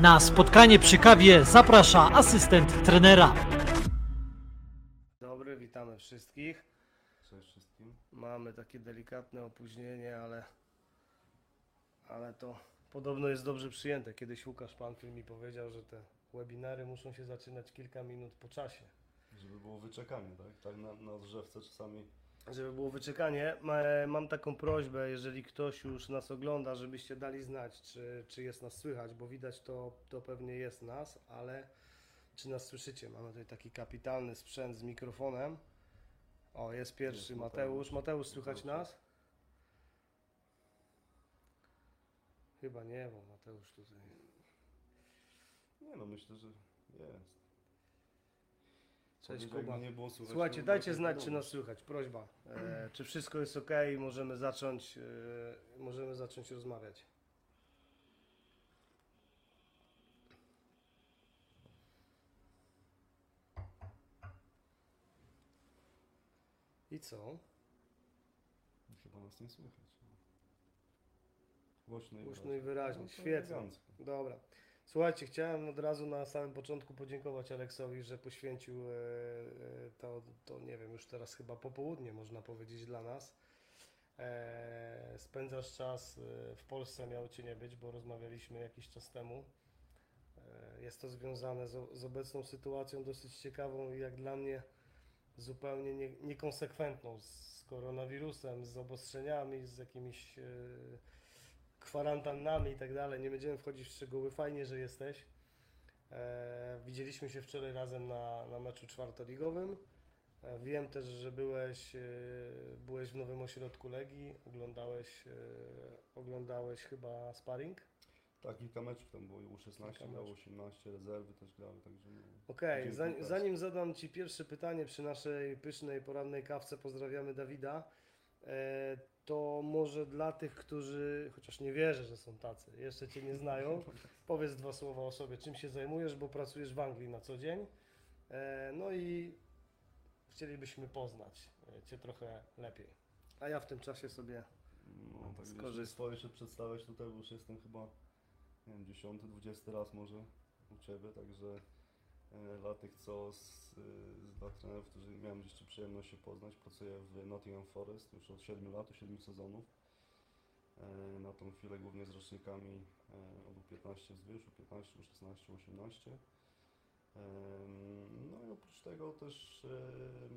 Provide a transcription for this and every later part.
Na spotkanie przy kawie zaprasza asystent trenera. Dobry, witamy wszystkich. Cześć wszystkim. Mamy takie delikatne opóźnienie, ale, ale to podobno jest dobrze przyjęte. Kiedyś Łukasz Panfil mi powiedział, że te webinary muszą się zaczynać kilka minut po czasie. Żeby było wyczekanie, tak? Tak na, na drzewce czasami. Żeby było wyczekanie, ma- mam taką prośbę, jeżeli ktoś już nas ogląda, żebyście dali znać, czy, czy jest nas słychać, bo widać to, to pewnie jest nas, ale czy nas słyszycie? Mamy tutaj taki kapitalny sprzęt z mikrofonem. O, jest pierwszy Jest Mateusz. Mateusz. Słychać nas? Chyba nie, bo Mateusz tutaj. Nie no, myślę, że jest. Cześć Kuba. jakby Nie było słychać, Słuchajcie, to dajcie znać, czy nas słychać. Prośba. E, czy wszystko jest ok? Możemy zacząć, e, możemy zacząć rozmawiać. I co? Chyba nas nie słychać. no. Głośno i Głośno i wyraźnie. wyraźnie. No, to Świetnie. elegancko. Dobra. Słuchajcie, chciałem od razu na samym początku podziękować Aleksowi, że poświęcił e, e, to, to, nie wiem, już teraz chyba popołudnie można powiedzieć dla nas. E, spędzasz czas w Polsce, miało Cię nie być, bo rozmawialiśmy jakiś czas temu. Jest to związane z, obecną sytuacją dosyć ciekawą i jak dla mnie zupełnie nie, niekonsekwentną z koronawirusem, z obostrzeniami, z jakimiś kwarantannami i tak dalej. Nie będziemy wchodzić w szczegóły. Fajnie, że jesteś. E, widzieliśmy się wczoraj razem na, na meczu czwartoligowym. E, wiem też, że byłeś, e, byłeś w nowym ośrodku Legii. Oglądałeś, e, oglądałeś chyba sparring. Tak, kilka meczów tam było. U16 Kilka grało, meczów. 18, rezerwy też grały, także no, Okej, bardzo. zanim zadam Ci pierwsze pytanie przy naszej pysznej porannej kawce, pozdrawiamy Dawida. E, to może dla tych, którzy, chociaż nie wierzę, że są tacy, jeszcze Cię nie znają, powiedz dwa słowa o sobie, czym się zajmujesz, bo pracujesz w Anglii na co dzień. E, no i chcielibyśmy poznać e, Cię trochę lepiej. A ja w tym czasie sobie No, tak Skorzystam. swoje się przedstawiać tutaj, bo już jestem chyba, nie wiem, 10, 20 raz może u Ciebie, także dla tych, co z, y, z dla trenerów, którzy miałem jeszcze przyjemność się poznać, pracuję w Nottingham Forest już od 7 lat, od 7 sezonów. E, na tą chwilę głównie z rocznikami od U15 wzwyż, U15, U16, U18. Em, No i oprócz tego też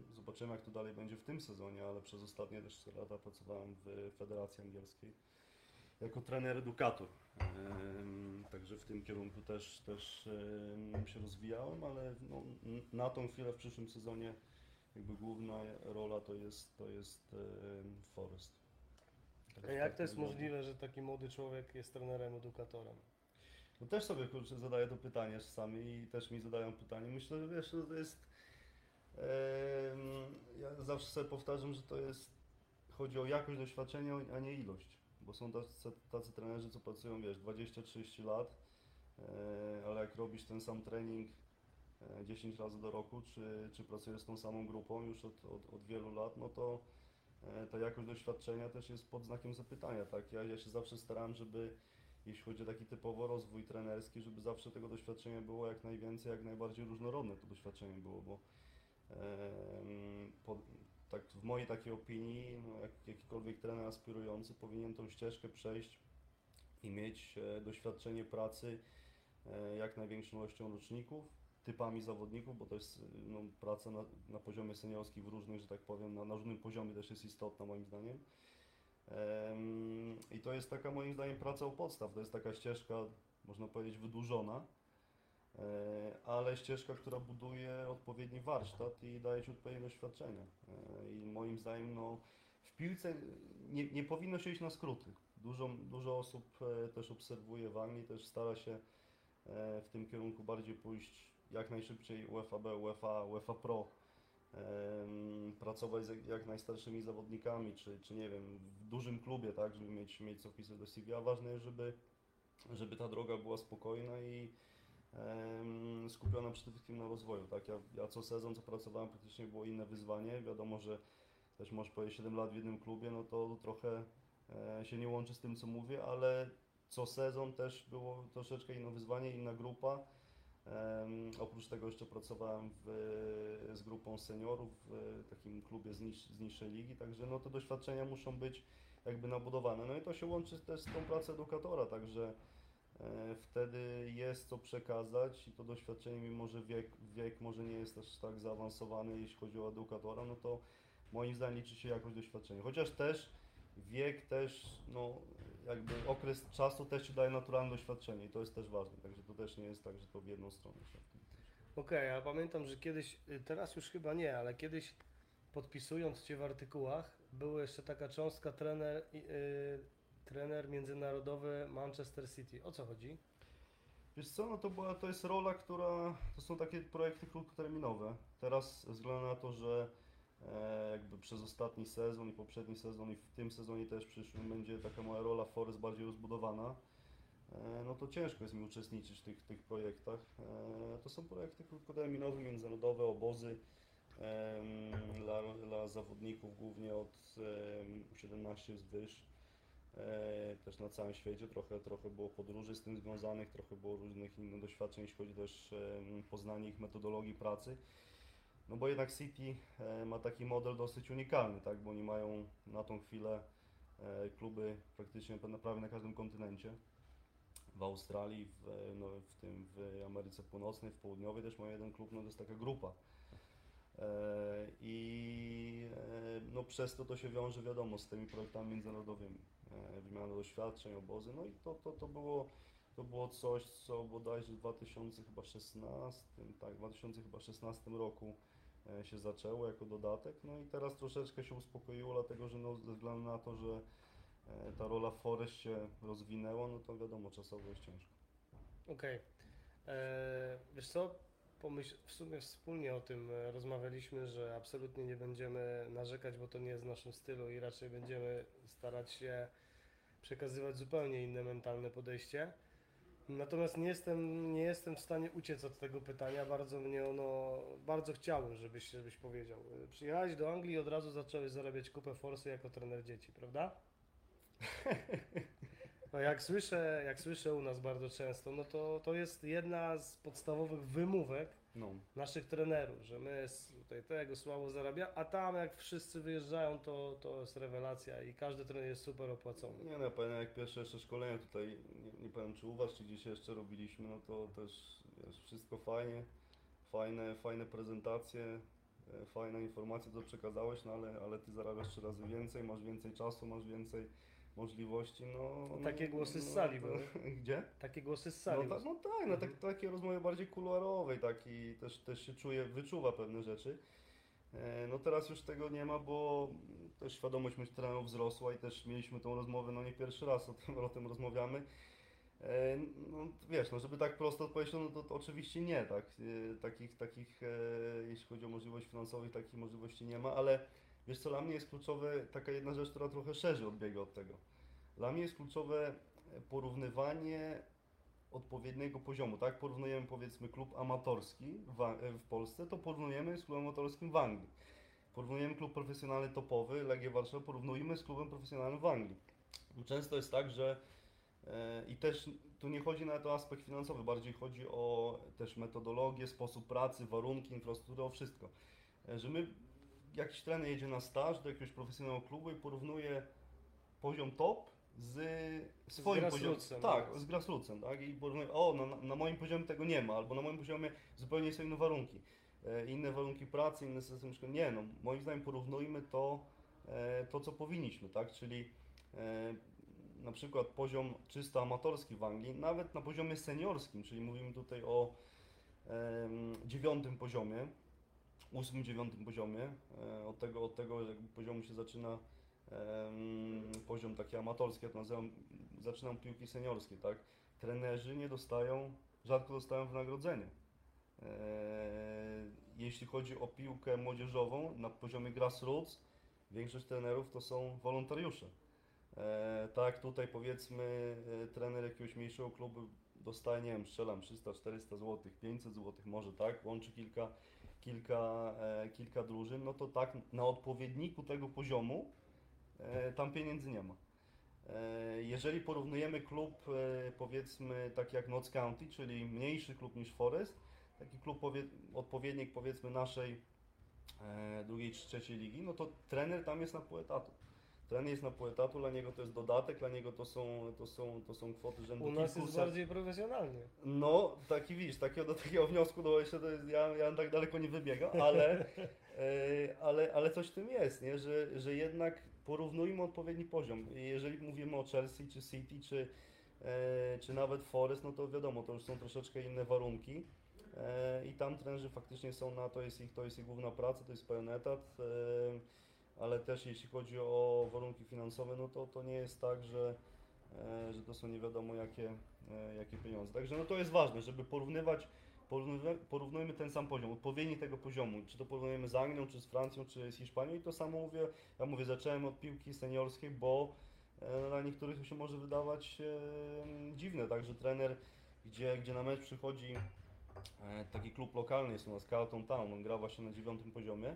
zobaczymy jak to dalej będzie w tym sezonie, ale przez ostatnie też 4 lata pracowałem w Federacji Angielskiej jako trener edukator. Także w tym kierunku też, też się rozwijałem, ale no, na tą chwilę w przyszłym sezonie jakby główna rola to jest, to jest Forest. A Także jak tak to jest wygląda. możliwe, że taki młody człowiek jest trenerem, edukatorem? No też sobie kurczę zadaję to pytanie czasami i też mi zadają pytanie. Myślę, że wiesz, że to jest. ja zawsze sobie powtarzam, że to jest. Chodzi o jakość doświadczenia, a nie ilość. Bo są tacy, tacy trenerzy, co pracują, wiesz, 20-30 lat, e, ale jak robisz ten sam trening e, 10 razy do roku, czy, czy pracujesz z tą samą grupą już od, od, od wielu lat, no to e, ta jakość doświadczenia też jest pod znakiem zapytania, tak? Ja, ja się zawsze starałem, żeby jeśli chodzi o taki typowo rozwój trenerski, żeby zawsze tego doświadczenia było jak najwięcej, jak najbardziej różnorodne to doświadczenie było, bo tak w mojej takiej opinii, no, jak, jakikolwiek trener aspirujący powinien tą ścieżkę przejść i mieć e, doświadczenie pracy e, jak największą ilością roczników, typami zawodników, bo to jest e, no, praca na, na poziomie seniorskim w różnych, że tak powiem, na, na różnym poziomie też jest istotna moim zdaniem. Em, I to jest taka moim zdaniem praca u podstaw. To jest taka ścieżka, można powiedzieć, wydłużona, ale ścieżka, która buduje odpowiedni warsztat i daje Ci odpowiednie doświadczenie. E, I moim zdaniem no, w piłce nie, nie powinno się iść na skróty. Dużo, dużo osób e, też obserwuje w Anglii, też stara się e, w tym kierunku bardziej pójść jak najszybciej UEFA B, UEFA, UEFA Pro pracować z jak- najstarszymi zawodnikami, czy, czy nie wiem, w dużym klubie, tak, żeby mieć, mieć co wpisać do CV, a ważne jest, żeby, żeby ta droga była spokojna i skupiona przede wszystkim na rozwoju, tak, ja, ja co sezon, co pracowałem, praktycznie było inne wyzwanie, wiadomo, że też możesz powiedzieć 7 lat w jednym klubie, no to trochę e, się nie łączy z tym, co mówię, ale co sezon też było troszeczkę inne wyzwanie, inna grupa. Oprócz tego jeszcze pracowałem w, z grupą seniorów w takim klubie z, niż, z niższej ligi, także no te doświadczenia muszą być jakby nabudowane. No i to się łączy też z tą pracą edukatora, także wtedy jest co przekazać i to doświadczenie, mimo że wiek, wiek może nie jest też tak zaawansowany, jeśli chodzi o edukatora, no to moim zdaniem liczy się jakość doświadczenia. Chociaż też wiek też, no jakby okres czasu też ci daje naturalne doświadczenie i to jest też ważne, także to też nie jest tak, że to w jedną stronę. Okej, ja pamiętam, że kiedyś, y, teraz już chyba nie, ale kiedyś podpisując Cię w artykułach, była jeszcze taka cząstka trener, i- y, trener międzynarodowy Manchester City. O co chodzi? Wiesz co, no to, była, to jest rola, która, to są takie projekty krótkoterminowe. Teraz ze względu na to, że e, jakby przez ostatni sezon i poprzedni sezon i w tym sezonie też przyszłym będzie taka moja rola Forest bardziej rozbudowana, e, no to ciężko jest mi uczestniczyć w tych, tych projektach. E, to są projekty krótkoterminowe, międzynarodowe, obozy dla, dla zawodników głównie od em, 17 wzwyż. E, też na całym świecie. Trochę, trochę było podróży z tym związanych, trochę było różnych innych doświadczeń, jeśli chodzi też poznanie ich metodologii pracy. No bo jednak City e, ma taki model dosyć unikalny, tak? Bo oni mają na tą chwilę e, kluby praktycznie prawie na każdym kontynencie. W Australii, w, e, no, w tym w Ameryce Północnej, w Południowej też mają jeden klub, no to jest taka grupa. E, I e, no, przez to to się wiąże, wiadomo, z tymi projektami międzynarodowymi. E, Wymiana doświadczeń, obozy. No i to, to, to, było, to było coś, co bodajże w 2016, tak, w 2016 roku się zaczęło jako dodatek. No i teraz troszeczkę się uspokoiło, dlatego że no, ze względu na to, że ta rola Forest się rozwinęła, no to wiadomo, czasowo jest ciężko. Okej. E, Wiesz co? Pomyśl, w sumie wspólnie o tym e, rozmawialiśmy, że absolutnie nie będziemy narzekać, bo to nie jest w naszym stylu i raczej będziemy starać się przekazywać zupełnie inne mentalne podejście. Natomiast nie jestem, nie jestem w stanie uciec od tego pytania. Bardzo mnie ono, bardzo chciałbym, żebyś, żebyś powiedział. E, Przyjechałeś do Anglii i od razu zacząłeś zarabiać kupę forsy jako trener dzieci, prawda? No jak słyszę, jak słyszę u nas bardzo często, no to, to jest jedna z podstawowych wymówek No. naszych trenerów, że my tutaj tego słabo zarabia, a tam jak wszyscy wyjeżdżają, to, to jest rewelacja i każdy trener jest super opłacony. Nie no, pamiętam jak pierwsze jeszcze szkolenie tutaj, nie, nie pamiętam czy u Was, czy gdzieś jeszcze robiliśmy, no to też wiesz, wszystko fajnie, fajne, fajne prezentacje, e, fajna informacja, co przekazałeś, no ale, ale Ty zarabiasz trzy razy więcej, masz więcej czasu, masz więcej możliwości, no... no Takie głosy z sali to- były. Gdzie? Takie głosy z sali. No, ta, no tak, no tak, takie rozmowy bardziej kuluarowej, tak i też, też się czuje, wyczuwa pewne rzeczy. E, No teraz już tego nie ma, bo też świadomość myślę trenerów wzrosła i też mieliśmy tą rozmowę, no nie pierwszy raz o tym, o tym rozmawiamy. E, No wiesz, no żeby tak prosto odpowiedzieć, no to, to oczywiście nie, tak. E, Takich, takich, jeśli chodzi o możliwości finansowych, takich możliwości nie ma, ale wiesz co, dla mnie jest kluczowe taka jedna rzecz, która trochę szerzej odbiega od tego. Dla mnie jest kluczowe porównywanie odpowiedniego poziomu, tak? Porównujemy powiedzmy klub amatorski w, Polsce, to porównujemy z klubem amatorskim w Anglii. Porównujemy klub profesjonalny topowy, Legię Warszawa, porównujemy z klubem profesjonalnym w Anglii. Często jest tak, że e, i też tu nie chodzi na to aspekt finansowy, bardziej chodzi o też metodologię, sposób pracy, warunki, infrastrukturę, o wszystko. E, Że my, jakiś trener jedzie na staż do jakiegoś profesjonalnego klubu i porównuje poziom top z swoim poziomem. grassrootsem, Tak, z grassrootsem, tak? I porównuje, o, no, na, na moim poziomie tego nie ma, albo na moim poziomie zupełnie są inne warunki. E, inne warunki pracy, inny system szkolenia. Nie, no, moim zdaniem porównujmy to, e, to co powinniśmy, tak? Czyli e, na przykład poziom czysto amatorski w Anglii, nawet na poziomie seniorskim, czyli mówimy tutaj o dziewiątym poziomie, ósmym, dziewiątym poziomie. E, od tego, od tego poziomu się zaczyna poziom taki amatorski, ja to nazywam, zaczynam piłki seniorskie, tak? Trenerzy nie dostają, rzadko dostają wynagrodzenie. E, jeśli chodzi o piłkę młodzieżową na poziomie grassroots, większość trenerów to są wolontariusze. E, tak tutaj powiedzmy trener jakiegoś mniejszego klubu dostaje, nie wiem, strzelam 300-400 zł, 500 zł może, tak? Łączy kilka, kilka, e, kilka drużyn, no to tak na odpowiedniku tego poziomu e, tam pieniędzy nie ma. E, Jeżeli porównujemy klub, powiedzmy, tak jak Notts County, czyli mniejszy klub niż Forest, taki klub powie, odpowiednik powiedzmy naszej drugiej czy trzeciej ligi, no to trener tam jest na pół etatu. Trener jest na pół etatu, dla niego to jest dodatek, dla niego to są, to są, to są kwoty rzędu U nas jest kilkuset. bardziej profesjonalnie. No, taki widzisz, takiego, do takiego wniosku no jeszcze to jest, ja, ja tak daleko nie wybiegam, ale, e, ale, ale coś w tym jest, nie? Że, że jednak porównujmy odpowiedni poziom. Jeżeli mówimy o Chelsea, czy City, czy, e, czy nawet Forest, no to wiadomo, to już są troszeczkę inne warunki. E, I tam trenerzy faktycznie są na to, jest ich, to jest ich główna praca, to jest pełen etat. E, ale też jeśli chodzi o warunki finansowe, no to, to nie jest tak, że, e, że to są nie wiadomo jakie, e, jakie pieniądze. Także no to jest ważne, żeby porównywać, porównywa- porównujmy ten sam poziom, odpowiednik tego poziomu, czy to porównujemy z Anglią, czy z Francją, czy z Hiszpanią. I to samo mówię, ja mówię, zacząłem od piłki seniorskiej, bo e, dla niektórych się może wydawać dziwne, także trener, gdzie, gdzie na mecz przychodzi taki klub lokalny, jest u nas Carlton Town, on gra właśnie na dziewiątym poziomie,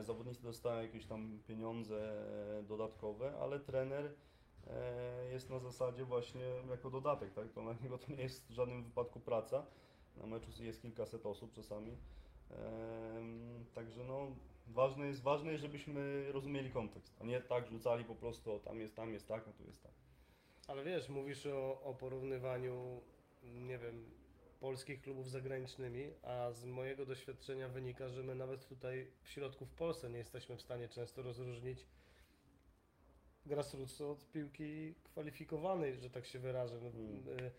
Zawodnicy dostają jakieś tam pieniądze e, dodatkowe, ale trener e, jest na zasadzie właśnie jako dodatek, tak? To dla niego to nie jest w żadnym wypadku praca. Na meczu jest kilkaset osób czasami. Także no, ważne jest, ważne jest, żebyśmy rozumieli kontekst, a nie tak rzucali po prostu, o, tam jest, tam jest tak, a tu jest tak. Ale wiesz, mówisz o, o porównywaniu, nie wiem, polskich klubów zagranicznymi, a z mojego doświadczenia wynika, że my nawet tutaj w środku w Polsce nie jesteśmy w stanie często rozróżnić grassrootsu od piłki kwalifikowanej, że tak się wyrażę. No, Mm. y,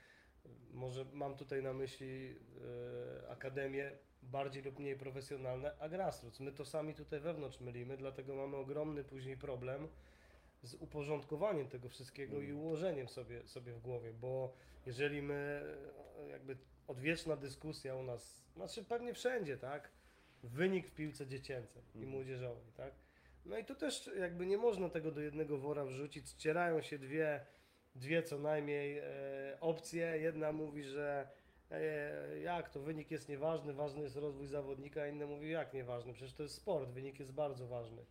może mam tutaj na myśli y, akademie bardziej lub mniej profesjonalne, a grassroots. My to sami tutaj wewnątrz mylimy, dlatego mamy ogromny później problem z uporządkowaniem tego wszystkiego i Mm. ułożeniem sobie, sobie w głowie, bo jeżeli my, jakby odwieczna dyskusja u nas, znaczy pewnie wszędzie, tak? Wynik w piłce dziecięcej i Mhm. młodzieżowej, tak? No i tu też jakby nie można tego do jednego wora wrzucić, ścierają się dwie, dwie co najmniej e, opcje. Jedna mówi, że e, jak to wynik jest nieważny, ważny jest rozwój zawodnika, a inna mówi jak nieważny, przecież to jest sport, wynik jest bardzo ważny.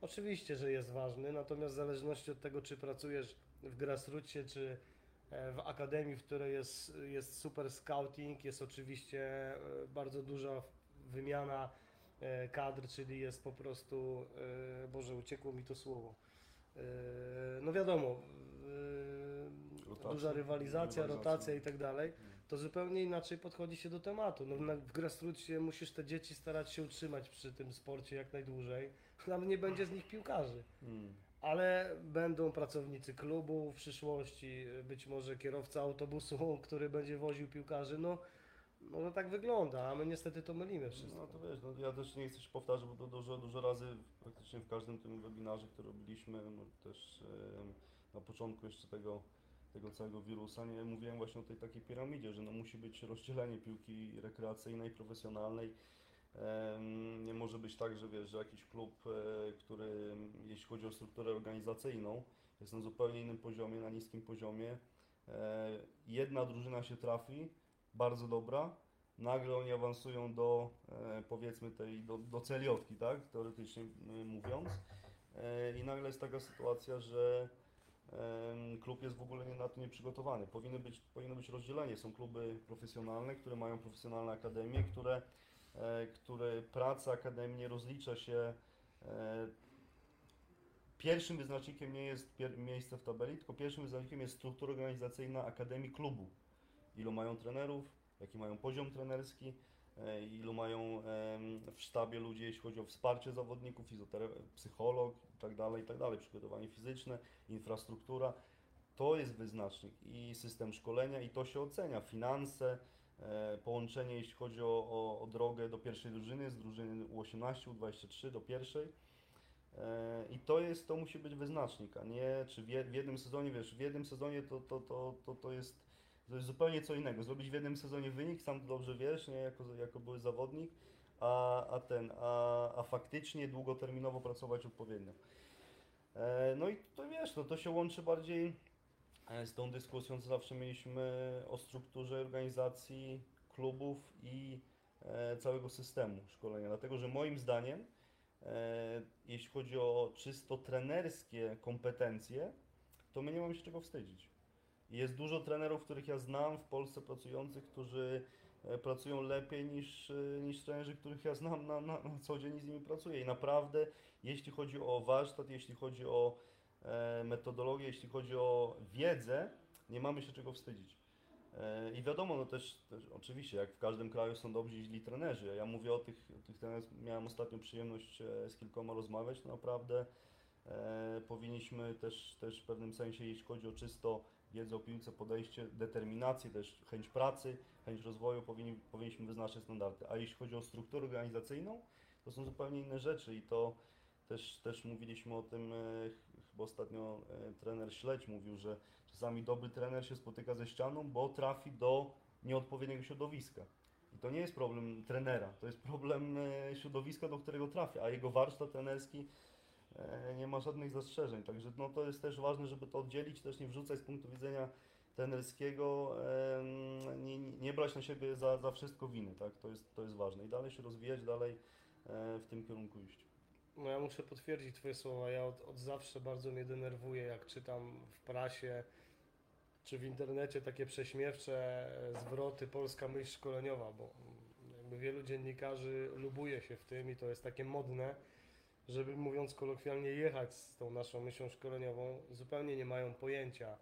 Oczywiście, że jest ważny, natomiast w zależności od tego, czy pracujesz w grassrootsie, czy w akademii, w której jest, jest super scouting, jest oczywiście e, bardzo duża wymiana e, kadr, czyli jest po prostu, e, Boże, uciekło mi to słowo. No wiadomo, Rotacja, duża rywalizacja, rotacja i tak dalej, to zupełnie inaczej podchodzi się do tematu. No, w grassrootsie musisz te dzieci starać się utrzymać przy tym sporcie jak najdłużej, nawet nie będzie z nich piłkarzy. Ale będą pracownicy klubu w przyszłości, być może kierowca autobusu, który będzie woził piłkarzy. No, no tak wygląda, a my niestety to mylimy wszystko. No to wiesz, no, ja też nie chcę się powtarzać, bo to dużo, dużo razy praktycznie w każdym tym webinarze, który robiliśmy, no, też em, na początku jeszcze tego, tego całego wirusa, nie mówiłem właśnie o tej takiej piramidzie, że no, musi być rozdzielenie piłki rekreacyjnej, profesjonalnej. Nie może być tak, że wiesz, że jakiś klub, e, który jeśli chodzi o strukturę organizacyjną, jest na zupełnie innym poziomie, na niskim poziomie. E, Jedna drużyna się trafi, bardzo dobra, nagle oni awansują do e, powiedzmy tej, do, do celiotki, tak, teoretycznie mówiąc. I nagle jest taka sytuacja, że klub jest w ogóle nie, na to nieprzygotowany. Powinny być, powinno być rozdzielenie. Są kluby profesjonalne, które mają profesjonalne akademie, które, e, które praca akademii nie rozlicza się. E, pierwszym wyznacznikiem nie jest miejsce w tabeli, tylko pierwszym wyznacznikiem jest struktura organizacyjna akademii klubu. Ilu mają trenerów, jaki mają poziom trenerski, e, ilu mają w sztabie ludzi, jeśli chodzi o wsparcie zawodników, psycholog itd., itd., przygotowanie fizyczne, infrastruktura. To jest wyznacznik i system szkolenia i to się ocenia. Finanse, połączenie jeśli chodzi o, o, o drogę do pierwszej drużyny, z drużyny U18, U23 do pierwszej. E, I to jest, to musi być wyznacznik, a nie czy w, je, w jednym sezonie, wiesz, w jednym sezonie to, to, to, to, to jest to jest zupełnie co innego. Zrobić w jednym sezonie wynik, sam dobrze wiesz, nie, jako, jako były zawodnik, a, a ten, a, a faktycznie długoterminowo pracować odpowiednio. E, no i to wiesz, no, to się łączy bardziej e, z tą dyskusją, co zawsze mieliśmy o strukturze organizacji klubów i e, całego systemu szkolenia. Dlatego, że moim zdaniem, e, jeśli chodzi o czysto trenerskie kompetencje, to my nie mamy się czego wstydzić. Jest dużo trenerów, których ja znam w Polsce pracujących, którzy e, pracują lepiej niż, e, niż trenerzy, których ja znam na, na, na co dzień z nimi pracuję. I naprawdę, jeśli chodzi o warsztat, jeśli chodzi o e, metodologię, jeśli chodzi o wiedzę, nie mamy się czego wstydzić. E, I wiadomo, no też, też oczywiście, jak w każdym kraju są dobrzy i źli trenerzy. Ja mówię o tych, o tych trenerach, miałem ostatnio przyjemność e, z kilkoma rozmawiać, to naprawdę e, powinniśmy też, też w pewnym sensie, jeśli chodzi o czysto wiedzę o piłce, podejście, determinację, też chęć pracy, chęć rozwoju, powinni, powinniśmy wyznaczyć standardy. A jeśli chodzi o strukturę organizacyjną, to są zupełnie inne rzeczy i to też, też mówiliśmy o tym, chyba ostatnio e, trener Śledź mówił, że czasami dobry trener się spotyka ze ścianą, bo trafi do nieodpowiedniego środowiska. I to nie jest problem trenera, to jest problem e, środowiska, do którego trafia, a jego warsztat trenerski e, nie ma żadnych zastrzeżeń. Także no, to jest też ważne, żeby to oddzielić, też nie wrzucać z punktu widzenia trenerskiego, nie, nie brać na siebie za, za wszystko winy, tak? To jest, to jest ważne. I dalej się rozwijać, dalej w tym kierunku iść. No ja muszę potwierdzić Twoje słowa. Ja od, od zawsze bardzo mnie denerwuje, jak czytam w prasie czy w internecie takie prześmiewcze zwroty polska myśl szkoleniowa, bo jakby wielu dziennikarzy lubuje się w tym i to jest takie modne, żeby mówiąc kolokwialnie jechać z tą naszą myślą szkoleniową, zupełnie nie mają pojęcia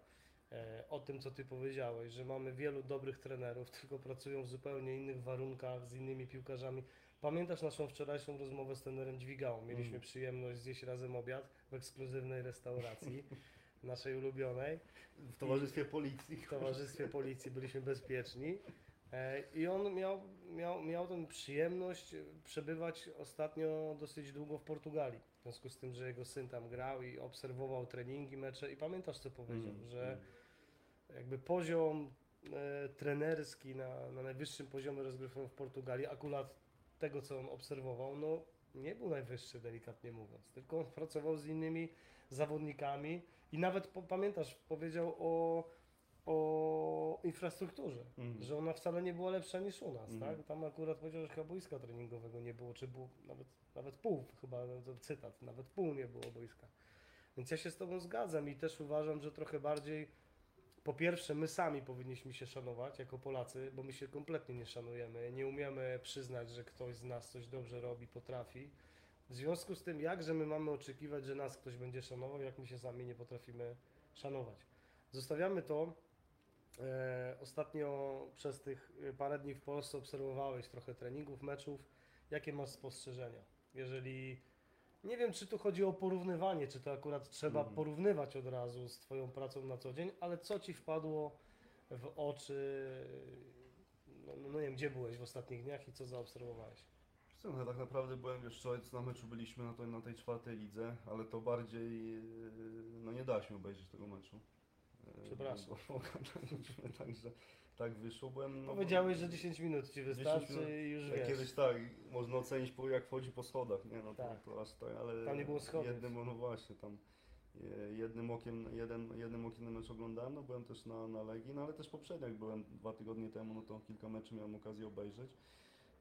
e, o tym, co Ty powiedziałeś, że mamy wielu dobrych trenerów, tylko pracują w zupełnie innych warunkach, z innymi piłkarzami. Pamiętasz naszą wczorajszą rozmowę z trenerem Dźwigałą? Mieliśmy Mm. przyjemność zjeść razem obiad w ekskluzywnej restauracji, naszej ulubionej. W towarzystwie policji. W towarzystwie policji byliśmy bezpieczni. E, I on miał, miał, miał tę przyjemność przebywać ostatnio dosyć długo w Portugalii. W związku z tym, że jego syn tam grał i obserwował treningi, mecze. I pamiętasz, co powiedział, Mm, że mm. jakby poziom e, trenerski na, na najwyższym poziomie rozgrywkowym w Portugalii, akurat tego, co on obserwował, no nie był najwyższy, delikatnie mówiąc, tylko on pracował z innymi zawodnikami i nawet po, pamiętasz, powiedział o, o infrastrukturze, Mhm. że ona wcale nie była lepsza niż u nas, Mhm. tak? Tam akurat powiedział, że chyba boiska treningowego nie było, czy było nawet, nawet pół, chyba no to cytat, nawet pół nie było boiska. Więc ja się z Tobą zgadzam i też uważam, że trochę bardziej po pierwsze, my sami powinniśmy się szanować jako Polacy, bo my się kompletnie nie szanujemy. Nie umiemy przyznać, że ktoś z nas coś dobrze robi, potrafi. W związku z tym, jakże my mamy oczekiwać, że nas ktoś będzie szanował, jak my się sami nie potrafimy szanować. Zostawiamy to. E, ostatnio przez tych parę dni w Polsce obserwowałeś trochę treningów, meczów. Jakie masz spostrzeżenia? Jeżeli nie wiem, czy tu chodzi o porównywanie, czy to akurat trzeba Mhm. porównywać od razu z Twoją pracą na co dzień, ale co Ci wpadło w oczy? No, no nie wiem, gdzie byłeś w ostatnich dniach i co zaobserwowałeś? No, tak naprawdę byłem już wczoraj, co na meczu byliśmy na tej, na tej czwartej lidze, ale to bardziej, yy, no nie da się obejrzeć tego meczu. Przepraszam. Bo, także tak wyszło, byłem... No, Powiedziałeś, że 10 minut Ci 10 wystarczy minut. i już Jak wiesz. kiedyś tak, można ocenić po jak wchodzi po schodach, nie no to, Tak. to aż tak, ale Tam nie było schodów. jednym, no właśnie, tam e, jednym okiem, jeden, jednym okiem ten mecz oglądałem, no byłem też na, na Legii, no ale też poprzednio jak byłem dwa tygodnie temu, no to kilka meczy miałem okazję obejrzeć,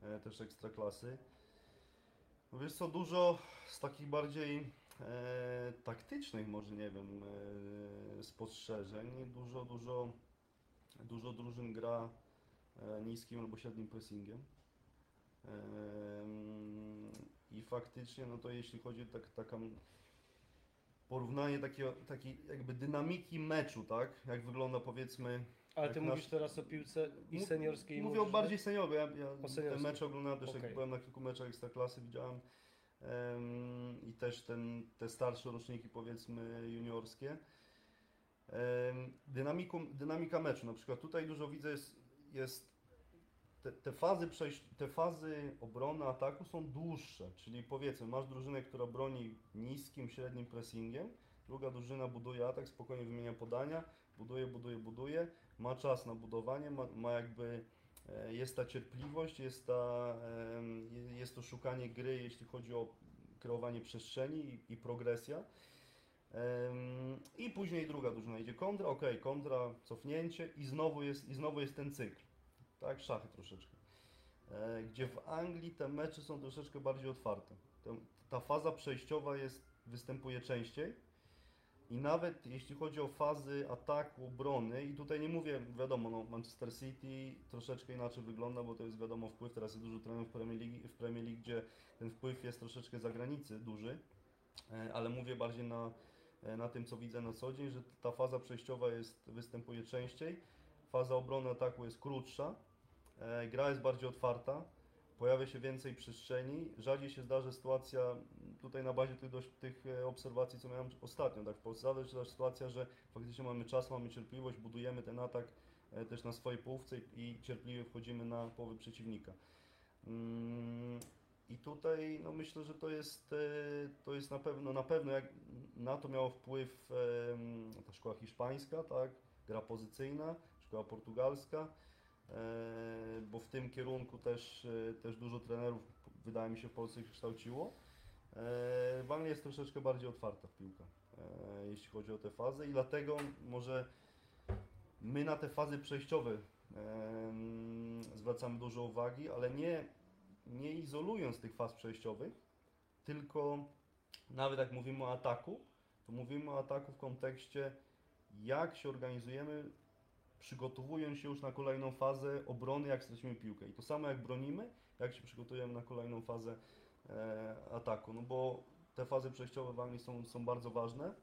e, też ekstraklasy. No wiesz co, dużo z takich bardziej e, taktycznych może, nie wiem, e, spostrzeżeń, dużo, dużo, dużo drużyn gra e, niskim albo średnim pressingiem. Em, I faktycznie, no to jeśli chodzi o tak, taka porównanie takiego, takiej jakby dynamiki meczu, tak? Jak wygląda powiedzmy. Ale Ty nasz- mówisz teraz o piłce i seniorskiej. Mówię o bardziej seniorze. Ja, ja te seniorskiej. mecze oglądałem też, Okej. jak byłem na kilku meczach Ekstraklasy, widziałem. I też ten, te starsze roczniki, powiedzmy, juniorskie. Em, dynamiką, dynamika meczu, na przykład tutaj dużo widzę jest, jest te, te fazy przejść, te fazy obrony, ataku są dłuższe, czyli powiedzmy, masz drużynę, która broni niskim, średnim pressingiem, druga drużyna buduje atak, spokojnie wymienia podania, buduje, buduje, buduje, ma czas na budowanie, ma, ma jakby, jest ta cierpliwość, jest, ta, jest to szukanie gry, jeśli chodzi o kreowanie przestrzeni i, progresja. I później druga drużyna idzie kontra, ok, kontra, cofnięcie i znowu jest, i znowu jest ten cykl. Tak, szachy troszeczkę. E, Gdzie w Anglii te mecze są troszeczkę bardziej otwarte. Te- Ta faza przejściowa jest, występuje częściej. I nawet jeśli chodzi o fazy ataku, obrony, i tutaj nie mówię, wiadomo, no Manchester City troszeczkę inaczej wygląda, bo to jest wiadomo wpływ, teraz jest dużo trenerów w Premier League, w Premier League gdzie ten wpływ jest troszeczkę za granicy duży, e, ale mówię bardziej na, e, na tym, co widzę na co dzień, że ta faza przejściowa jest, występuje częściej, faza obrony ataku jest krótsza, e, gra jest bardziej otwarta, pojawia się więcej przestrzeni. Rzadziej się zdarza sytuacja, tutaj na bazie tych, tych e, obserwacji, co miałem ostatnio, tak w Polsce, zdarza się sytuacja, że faktycznie mamy czas, mamy cierpliwość, budujemy ten atak e, też na swojej połówce i cierpliwie wchodzimy na połowy przeciwnika. Mm, I tutaj no myślę, że to jest, e, to jest na pewno, na pewno jak na to miało wpływ ta szkoła hiszpańska, tak, gra pozycyjna, szkoła portugalska, bo w tym kierunku też, e, też dużo trenerów, wydaje mi się, w Polsce kształciło. E, W Anglii jest troszeczkę bardziej otwarta piłka, e, jeśli chodzi o te fazy i dlatego może my na te fazy przejściowe zwracamy dużo uwagi, ale nie, nie izolując tych faz przejściowych, tylko nawet jak mówimy o ataku, to mówimy o ataku w kontekście jak się organizujemy, przygotowując się już na kolejną fazę obrony, jak stracimy piłkę. I to samo jak bronimy, jak się przygotujemy na kolejną fazę e, ataku. No bo te fazy przejściowe w Anglii są, są bardzo ważne.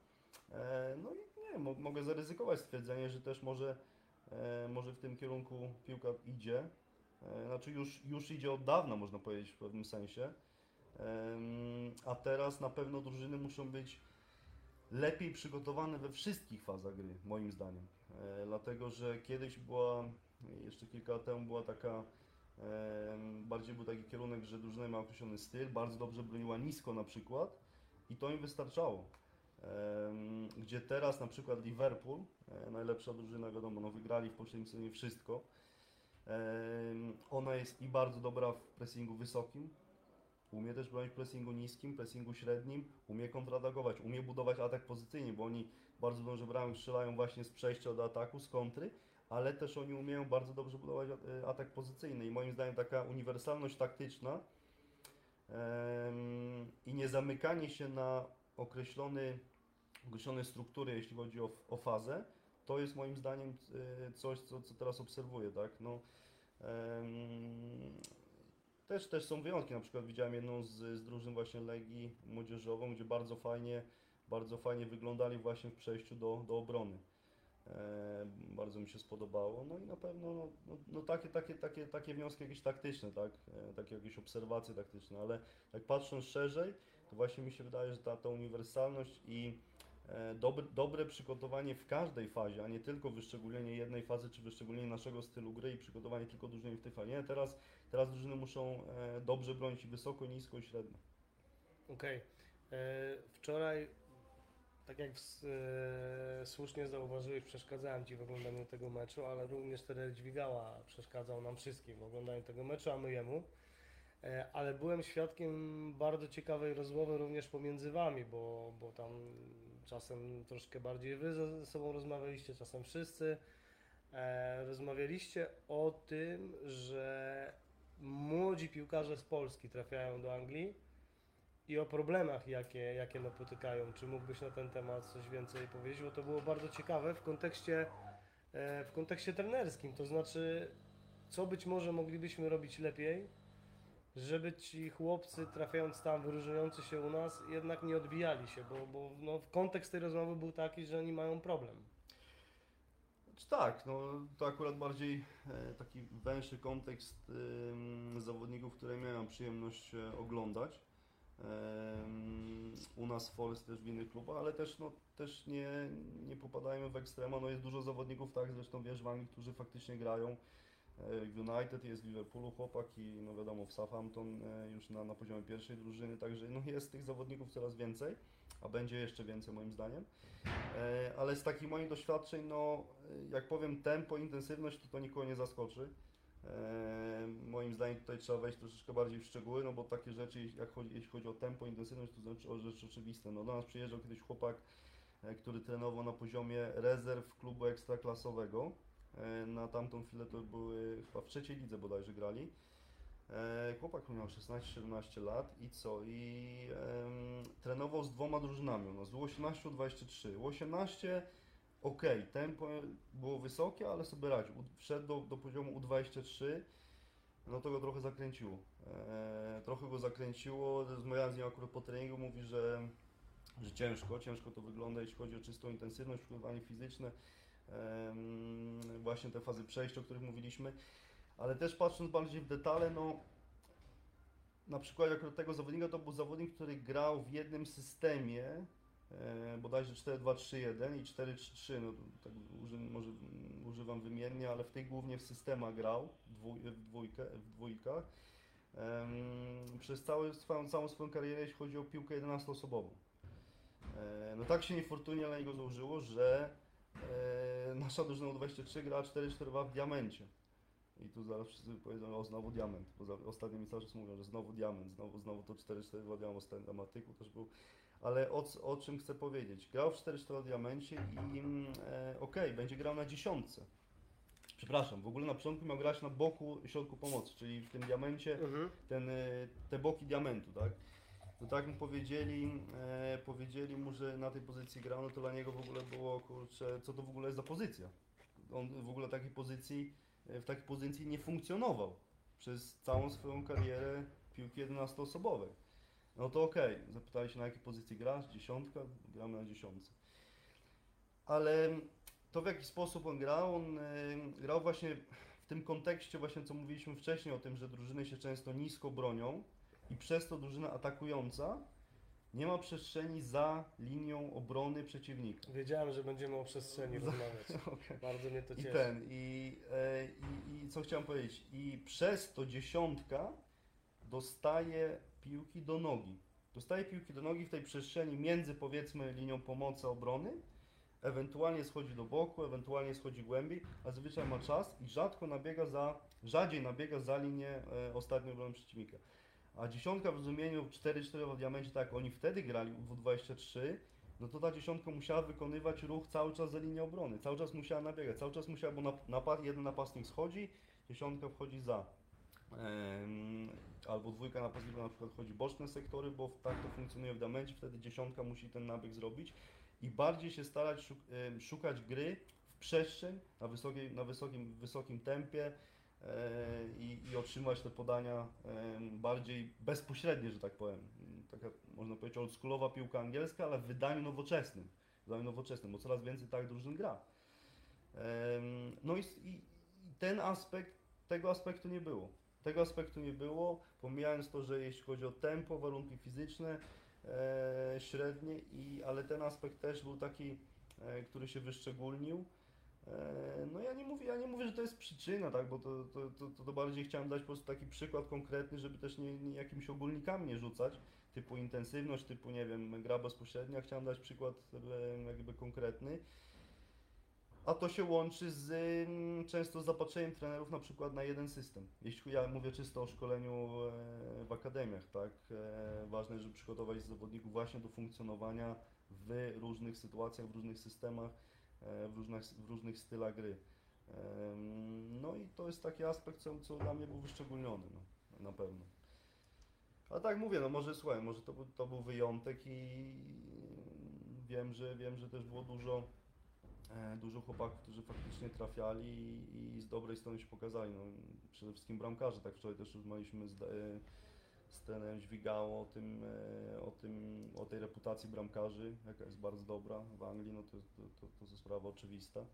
E, no i nie, mo, mogę zaryzykować stwierdzenie, że też może, e, może w tym kierunku piłka idzie. E, znaczy już, już idzie od dawna, można powiedzieć w pewnym sensie. Em, A teraz na pewno drużyny muszą być lepiej przygotowane we wszystkich fazach gry, moim zdaniem. E, dlatego, że kiedyś była, jeszcze kilka lat temu była taka, bardziej był taki kierunek, że drużyna ma określony styl, bardzo dobrze broniła nisko na przykład i to im wystarczało. Gdzie teraz na przykład Liverpool, e, najlepsza drużyna, wiadomo, no wygrali w poprzednim sezonie wszystko. Ona jest i bardzo dobra w pressingu wysokim, umie też bronić pressingu niskim, pressingu średnim, umie kontratakować, umie budować atak pozycyjnie, bo oni bardzo dobrze brają, strzelają właśnie z przejścia do ataku, z kontry, ale też oni umieją bardzo dobrze budować e, atak pozycyjny i moim zdaniem taka uniwersalność taktyczna i nie zamykanie się na określony, określone struktury, jeśli chodzi o, o fazę, to jest moim zdaniem e, coś, co, co teraz obserwuję, tak? No, też, też są wyjątki, na przykład widziałem jedną z, z drużyn właśnie Legii młodzieżową, gdzie bardzo fajnie, bardzo fajnie wyglądali właśnie w przejściu do, do obrony. E, bardzo mi się spodobało. No i na pewno no, no, no takie, takie, takie, takie wnioski jakieś taktyczne, tak? E, takie jakieś obserwacje taktyczne, ale jak patrząc szerzej, to właśnie mi się wydaje, że ta, ta uniwersalność i e, dobre, dobre przygotowanie w każdej fazie, a nie tylko wyszczególnienie jednej fazy, czy wyszczególnienie naszego stylu gry i przygotowanie tylko drużyny w tej fazie. Nie, teraz, teraz drużyny muszą e, dobrze bronić wysoko, nisko i średnio. Okej. E, Wczoraj, tak jak e, słusznie zauważyłeś, przeszkadzałem Ci w oglądaniu tego meczu, ale również trener Dźwigała przeszkadzał nam wszystkim w oglądaniu tego meczu, a my jemu. E, Ale byłem świadkiem bardzo ciekawej rozmowy również pomiędzy Wami, bo, bo tam czasem troszkę bardziej Wy ze sobą rozmawialiście, czasem wszyscy. E, Rozmawialiście o tym, że młodzi piłkarze z Polski trafiają do Anglii i o problemach, jakie, jakie napotykają. Czy mógłbyś na ten temat coś więcej powiedzieć? Bo to było bardzo ciekawe w kontekście, e, w kontekście trenerskim. To znaczy, co być może moglibyśmy robić lepiej, żeby ci chłopcy trafiając tam, wyróżniający się u nas, jednak nie odbijali się, bo, bo no, kontekst tej rozmowy był taki, że oni mają problem. Tak, no to akurat bardziej e, taki węższy kontekst zawodników, które miałem przyjemność e, oglądać. U nas w Forest też w innych klubach, ale też, no, też nie, nie popadajmy w ekstrema. No jest dużo zawodników, tak, zresztą wiesz w Anglii, którzy faktycznie grają. E, W United jest w Liverpoolu chłopak i no wiadomo w Southampton e, już na, na poziomie pierwszej drużyny, także no jest tych zawodników coraz więcej, a będzie jeszcze więcej moim zdaniem. E, Ale z takich moich doświadczeń, no e, jak powiem tempo, intensywność, to to nikogo nie zaskoczy. E, Moim zdaniem tutaj trzeba wejść troszeczkę bardziej w szczegóły, no bo takie rzeczy, jak chodzi, jeśli chodzi o tempo, intensywność, to znaczy o rzeczy oczywiste. No do nas przyjeżdżał kiedyś chłopak, e, który trenował na poziomie rezerw klubu ekstraklasowego. E, Na tamtą chwilę to były chyba w trzeciej lidze bodajże grali. Chłopak miał 16-17 lat i co? I em, trenował z dwoma drużynami. No, z U18 U23. U18 ok, tempo było wysokie, ale sobie radził. Wszedł do, do poziomu U23, no to go trochę zakręciło. E, trochę go zakręciło. Rozmawiałem z nim akurat po treningu, mówi, że, że ciężko, ciężko to wygląda, jeśli chodzi o czystą intensywność, przygotowanie fizyczne, em, właśnie te fazy przejścia, o których mówiliśmy. Ale też patrząc bardziej w detale, no na przykład akurat tego zawodnika to był zawodnik, który grał w jednym systemie, bodajże 4-2-3-1 i 4-3-3, no tak uży, może używam wymiennie, ale w tej głównie w systemach grał, dwój, w, dwójkę, w dwójkach. Em, przez całe, swoją, całą swoją karierę, jeśli chodzi o piłkę 11-osobową. E, no tak się niefortunnie na niego złożyło, że e, nasza drużyna U23 grała 4-4-2 w diamencie. I tu zaraz wszyscy powiedzą, o znowu diament, bo ostatnio mi cały czas mówią, że znowu diament, znowu, znowu to 4-4 diament, ostatnio na Matyku też był. Ale o, o czym chcę powiedzieć? Grał w 4-4 diamencie i mm, e, okej, będzie grał na dziesiątce. Przepraszam, w ogóle na początku miał grać na boku środku pomocy, czyli w tym diamencie Mhm. ten, e, te boki diamentu, tak? No tak mu powiedzieli, e, powiedzieli mu, że na tej pozycji grał, no to dla niego w ogóle było, kurczę, co to w ogóle jest za pozycja? On w ogóle takiej pozycji, e, w takiej pozycji nie funkcjonował przez całą swoją karierę piłki 11-osobowej. No to okej, zapytali się na jakiej pozycji grasz, dziesiątka, gramy na dziesiątce. Ale to w jaki sposób on grał, on e, grał właśnie w tym kontekście właśnie co mówiliśmy wcześniej o tym, że drużyny się często nisko bronią i przez to drużyna atakująca nie ma przestrzeni za linią obrony przeciwnika. Wiedziałem, że będziemy o przestrzeni Za- rozmawiać. Okej. Bardzo mnie to I cieszy. ten, i, e, i, i co chciałem powiedzieć, i przez to dziesiątka dostaje piłki do nogi. Dostaje piłki do nogi w tej przestrzeni między powiedzmy linią pomocy obrony, ewentualnie schodzi do boku, ewentualnie schodzi głębiej, a zazwyczaj ma czas i rzadko nabiega za, rzadziej nabiega za linię e, ostatniej obrony przeciwnika. A dziesiątka w rozumieniu 4-4 w diamencie, tak jak oni wtedy grali w W23, no to ta dziesiątka musiała wykonywać ruch cały czas za linię obrony, cały czas musiała nabiegać, cały czas musiała, bo nap- napad, jeden napastnik schodzi, dziesiątka wchodzi za. Albo dwójka napastnika na przykład chodzi boczne sektory, bo tak to funkcjonuje w diamencie, wtedy dziesiątka musi ten nabieg zrobić i bardziej się starać szukać gry w przestrzeń na, wysokiej, na wysokim, wysokim tempie e, i, i otrzymać te podania bardziej bezpośrednie, że tak powiem. Taka, można powiedzieć, oldschoolowa piłka angielska, ale w wydaniu nowoczesnym. W wydaniu nowoczesnym, bo coraz więcej tak drużyn gra. No i, i ten aspekt, tego aspektu nie było. Tego aspektu nie było, pomijając to, że jeśli chodzi o tempo, warunki fizyczne, e, średnie, i, ale ten aspekt też był taki, e, który się wyszczególnił. E, No ja nie mówię, ja nie mówię, że to jest przyczyna, tak, bo to, to, to, to bardziej chciałem dać po prostu taki przykład konkretny, żeby też nie, nie jakimiś ogólnikami nie rzucać, typu intensywność, typu nie wiem, gra bezpośrednia, chciałem dać przykład e, jakby konkretny. A to się łączy z mm, często z zapatrzeniem trenerów na przykład na jeden system. Jeśli ja mówię czysto o szkoleniu e, w akademiach, tak? E, ważne, żeby przygotować zawodników właśnie do funkcjonowania w różnych sytuacjach, w różnych systemach, e, w różnych, w różnych stylach gry. Em, No i to jest taki aspekt, co, co dla mnie był wyszczególniony, no, na pewno. A tak mówię, no może słuchaj, może to, to był wyjątek i wiem, że wiem, że też było dużo, e, dużo chłopaków, którzy faktycznie trafiali i, z dobrej strony się pokazali. No, przede wszystkim bramkarze, tak wczoraj też rozmawialiśmy z, e, z trenerem Dźwigało o tym, e, o tym, o tej reputacji bramkarzy, jaka jest bardzo dobra w Anglii, no to, to, to, to jest sprawa oczywista.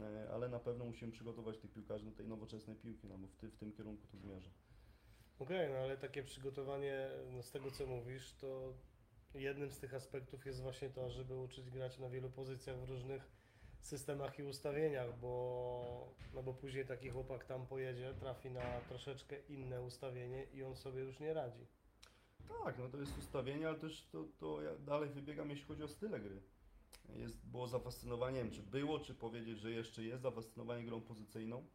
E, Ale na pewno musimy przygotować tych piłkarzy do tej nowoczesnej piłki, no bo w, ty, w tym kierunku to zmierza. Okej, no ale takie przygotowanie, no z tego co mówisz, to jednym z tych aspektów jest właśnie to, żeby uczyć grać na wielu pozycjach w różnych systemach i ustawieniach, bo, no bo później taki chłopak tam pojedzie, trafi na troszeczkę inne ustawienie i on sobie już nie radzi. Tak, no to jest ustawienie, ale też to, to ja dalej wybiegam, jeśli chodzi o style gry. Jest, było zafascynowanie, nie wiem, czy było, czy powiedzieć, że jeszcze jest zafascynowanie grą pozycyjną,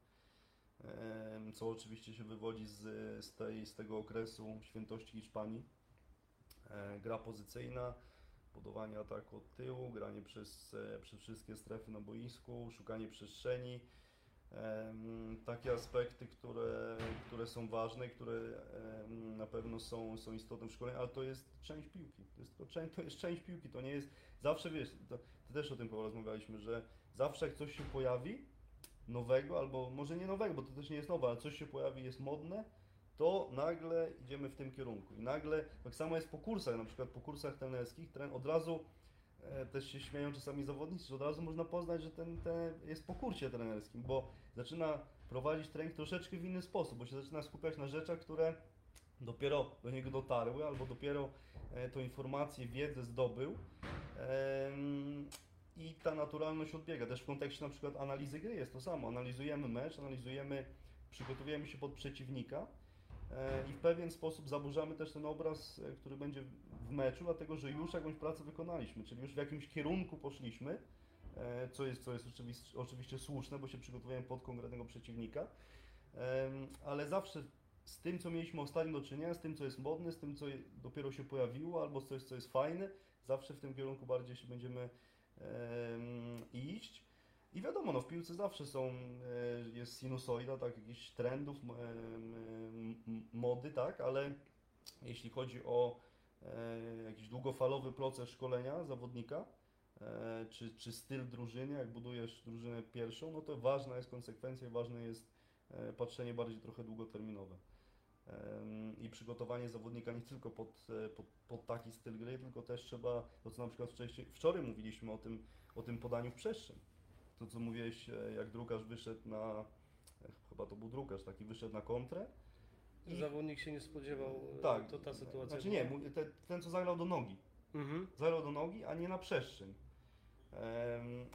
co oczywiście się wywodzi z, z, tej, z tego okresu świętości Hiszpanii. E, Gra pozycyjna, budowanie ataku od tyłu, granie przez, e, przez wszystkie strefy na boisku, szukanie przestrzeni. takie aspekty, które, które są ważne, które na pewno są, są istotne w szkoleniu, ale to jest część piłki. To jest, część, to jest część piłki, to nie jest zawsze wiesz, to, też o tym porozmawialiśmy, że zawsze jak coś się pojawi nowego, albo może nie nowego, bo to też nie jest nowe, ale coś się pojawi, jest modne, to nagle idziemy w tym kierunku. I nagle, tak samo jest po kursach, na przykład po kursach trenerskich, tren od razu e, też się śmieją czasami zawodnicy, że od razu można poznać, że ten, ten jest po kursie trenerskim, bo zaczyna prowadzić trening troszeczkę w inny sposób, bo się zaczyna skupiać na rzeczach, które dopiero do niego dotarły, albo dopiero e, tą informację, wiedzę zdobył. Em, I ta naturalność odbiega. Też w kontekście na przykład analizy gry jest to samo. Analizujemy mecz, analizujemy, przygotowujemy się pod przeciwnika e, i w pewien sposób zaburzamy też ten obraz, e, który będzie w meczu, dlatego że już jakąś pracę wykonaliśmy, czyli już w jakimś kierunku poszliśmy, e, co jest, co jest oczywiście, oczywiście słuszne, bo się przygotowujemy pod konkretnego przeciwnika, ale zawsze z tym, co mieliśmy ostatnio do czynienia, z tym, co jest modne, z tym, co dopiero się pojawiło, albo coś, co jest fajne, zawsze w tym kierunku bardziej się będziemy em, iść. I wiadomo, no w piłce zawsze są, e, jest sinusoida, tak, jakichś trendów, m, mody, tak, ale jeśli chodzi o e, jakiś długofalowy proces szkolenia zawodnika, e, czy, czy styl drużyny, jak budujesz drużynę pierwszą, no to ważna jest konsekwencja, ważne jest e, patrzenie bardziej trochę długoterminowe. I przygotowanie zawodnika nie tylko pod, e, pod, pod taki styl gry, tylko też trzeba, to co na przykład wcześniej, wczoraj mówiliśmy o tym, o tym podaniu w przestrzeń. To co mówiłeś, e, jak drukarz wyszedł na, e, chyba to był drukarz, taki wyszedł na kontrę. I, Zawodnik się nie spodziewał, e, tak, to ta sytuacja Znaczy była. nie, ten co zagrał do nogi. Mhm. Zagrał do nogi, a nie na przestrzeń.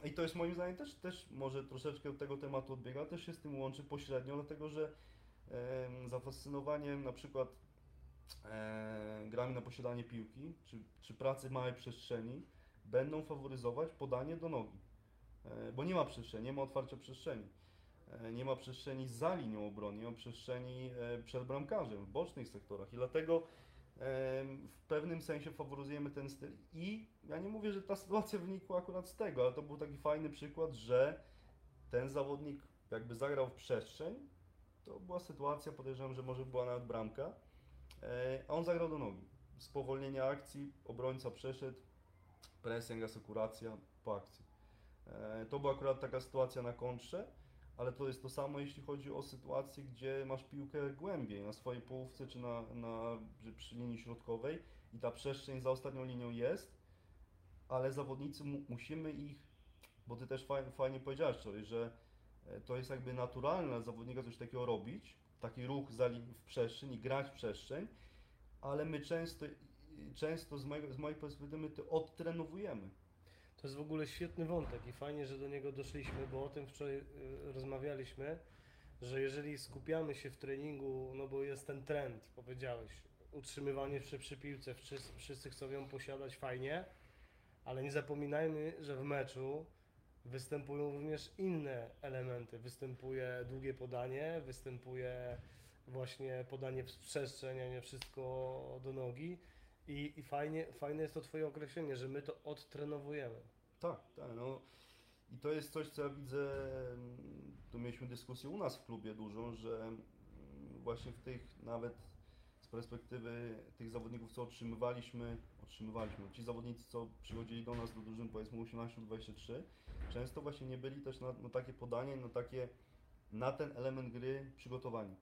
I to jest moim zdaniem też, też może troszeczkę od tego tematu odbiega, też się z tym łączy pośrednio, dlatego że em, zafascynowaniem na przykład grami na posiadanie piłki, czy, czy pracy w małej przestrzeni, będą faworyzować podanie do nogi. E, bo nie ma przestrzeni, nie ma otwarcia przestrzeni. E, nie ma przestrzeni za linią obrony, nie ma przestrzeni e, przed bramkarzem, w bocznych sektorach i dlatego w pewnym sensie faworyzujemy ten styl. I ja nie mówię, że ta sytuacja wynikła akurat z tego, ale to był taki fajny przykład, że ten zawodnik jakby zagrał w przestrzeń, to była sytuacja, podejrzewam, że może była nawet bramka, a on zagrał do nogi. Spowolnienie akcji, obrońca przeszedł, pressing, asekuracja po akcji. E, To była akurat taka sytuacja na kontrze, ale to jest to samo, jeśli chodzi o sytuację, gdzie masz piłkę głębiej, na swojej połówce czy na, na, przy- linii środkowej i ta przestrzeń za ostatnią linią jest, ale zawodnicy mu, musimy ich, bo ty też fajnie, fajnie powiedziałeś wczoraj, że e, to jest jakby naturalne zawodnika coś takiego robić, taki ruch w przestrzeń i grać w przestrzeń, ale my często, często z, mojego, z mojej perspektywy my to odtrenowujemy. To jest w ogóle świetny wątek i fajnie, że do niego doszliśmy, bo o tym wczoraj y, rozmawialiśmy, że jeżeli skupiamy się w treningu, no bo jest ten trend, powiedziałeś, utrzymywanie przy, przy piłce, wszyscy, wszyscy chcą ją posiadać fajnie, ale nie zapominajmy, że w meczu występują również inne elementy. Występuje długie podanie, występuje właśnie podanie w przestrzeń, a nie wszystko do nogi. I, i fajnie, fajne jest to Twoje określenie, że my to odtrenowujemy. Tak, tak. No. I to jest coś, co ja widzę, mm, tu mieliśmy dyskusję u nas w klubie dużą, że mm, właśnie w tych, nawet z perspektywy tych zawodników, co otrzymywaliśmy, otrzymywaliśmy, ci zawodnicy, co przychodzili do nas do drużyn powiedzmy 18-23, często właśnie nie byli też na, na takie podanie, na takie, na ten element gry przygotowani.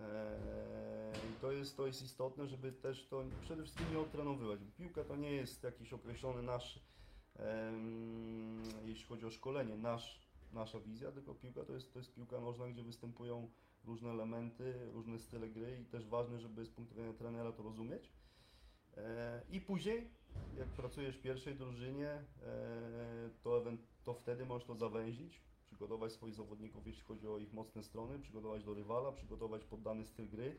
Eee, I to jest, to jest istotne, żeby też to przede wszystkim nie odtrenowywać. Piłka to nie jest jakiś określony nasz, jeśli chodzi o szkolenie, nasz, nasza wizja, tylko piłka to jest, to jest piłka nożna, gdzie występują różne elementy, różne style gry i też ważne, żeby z punktu widzenia trenera to rozumieć. E, I później, jak pracujesz w pierwszej drużynie, e, to, to wtedy możesz to zawęzić, przygotować swoich zawodników, jeśli chodzi o ich mocne strony, przygotować do rywala, przygotować pod dany styl gry.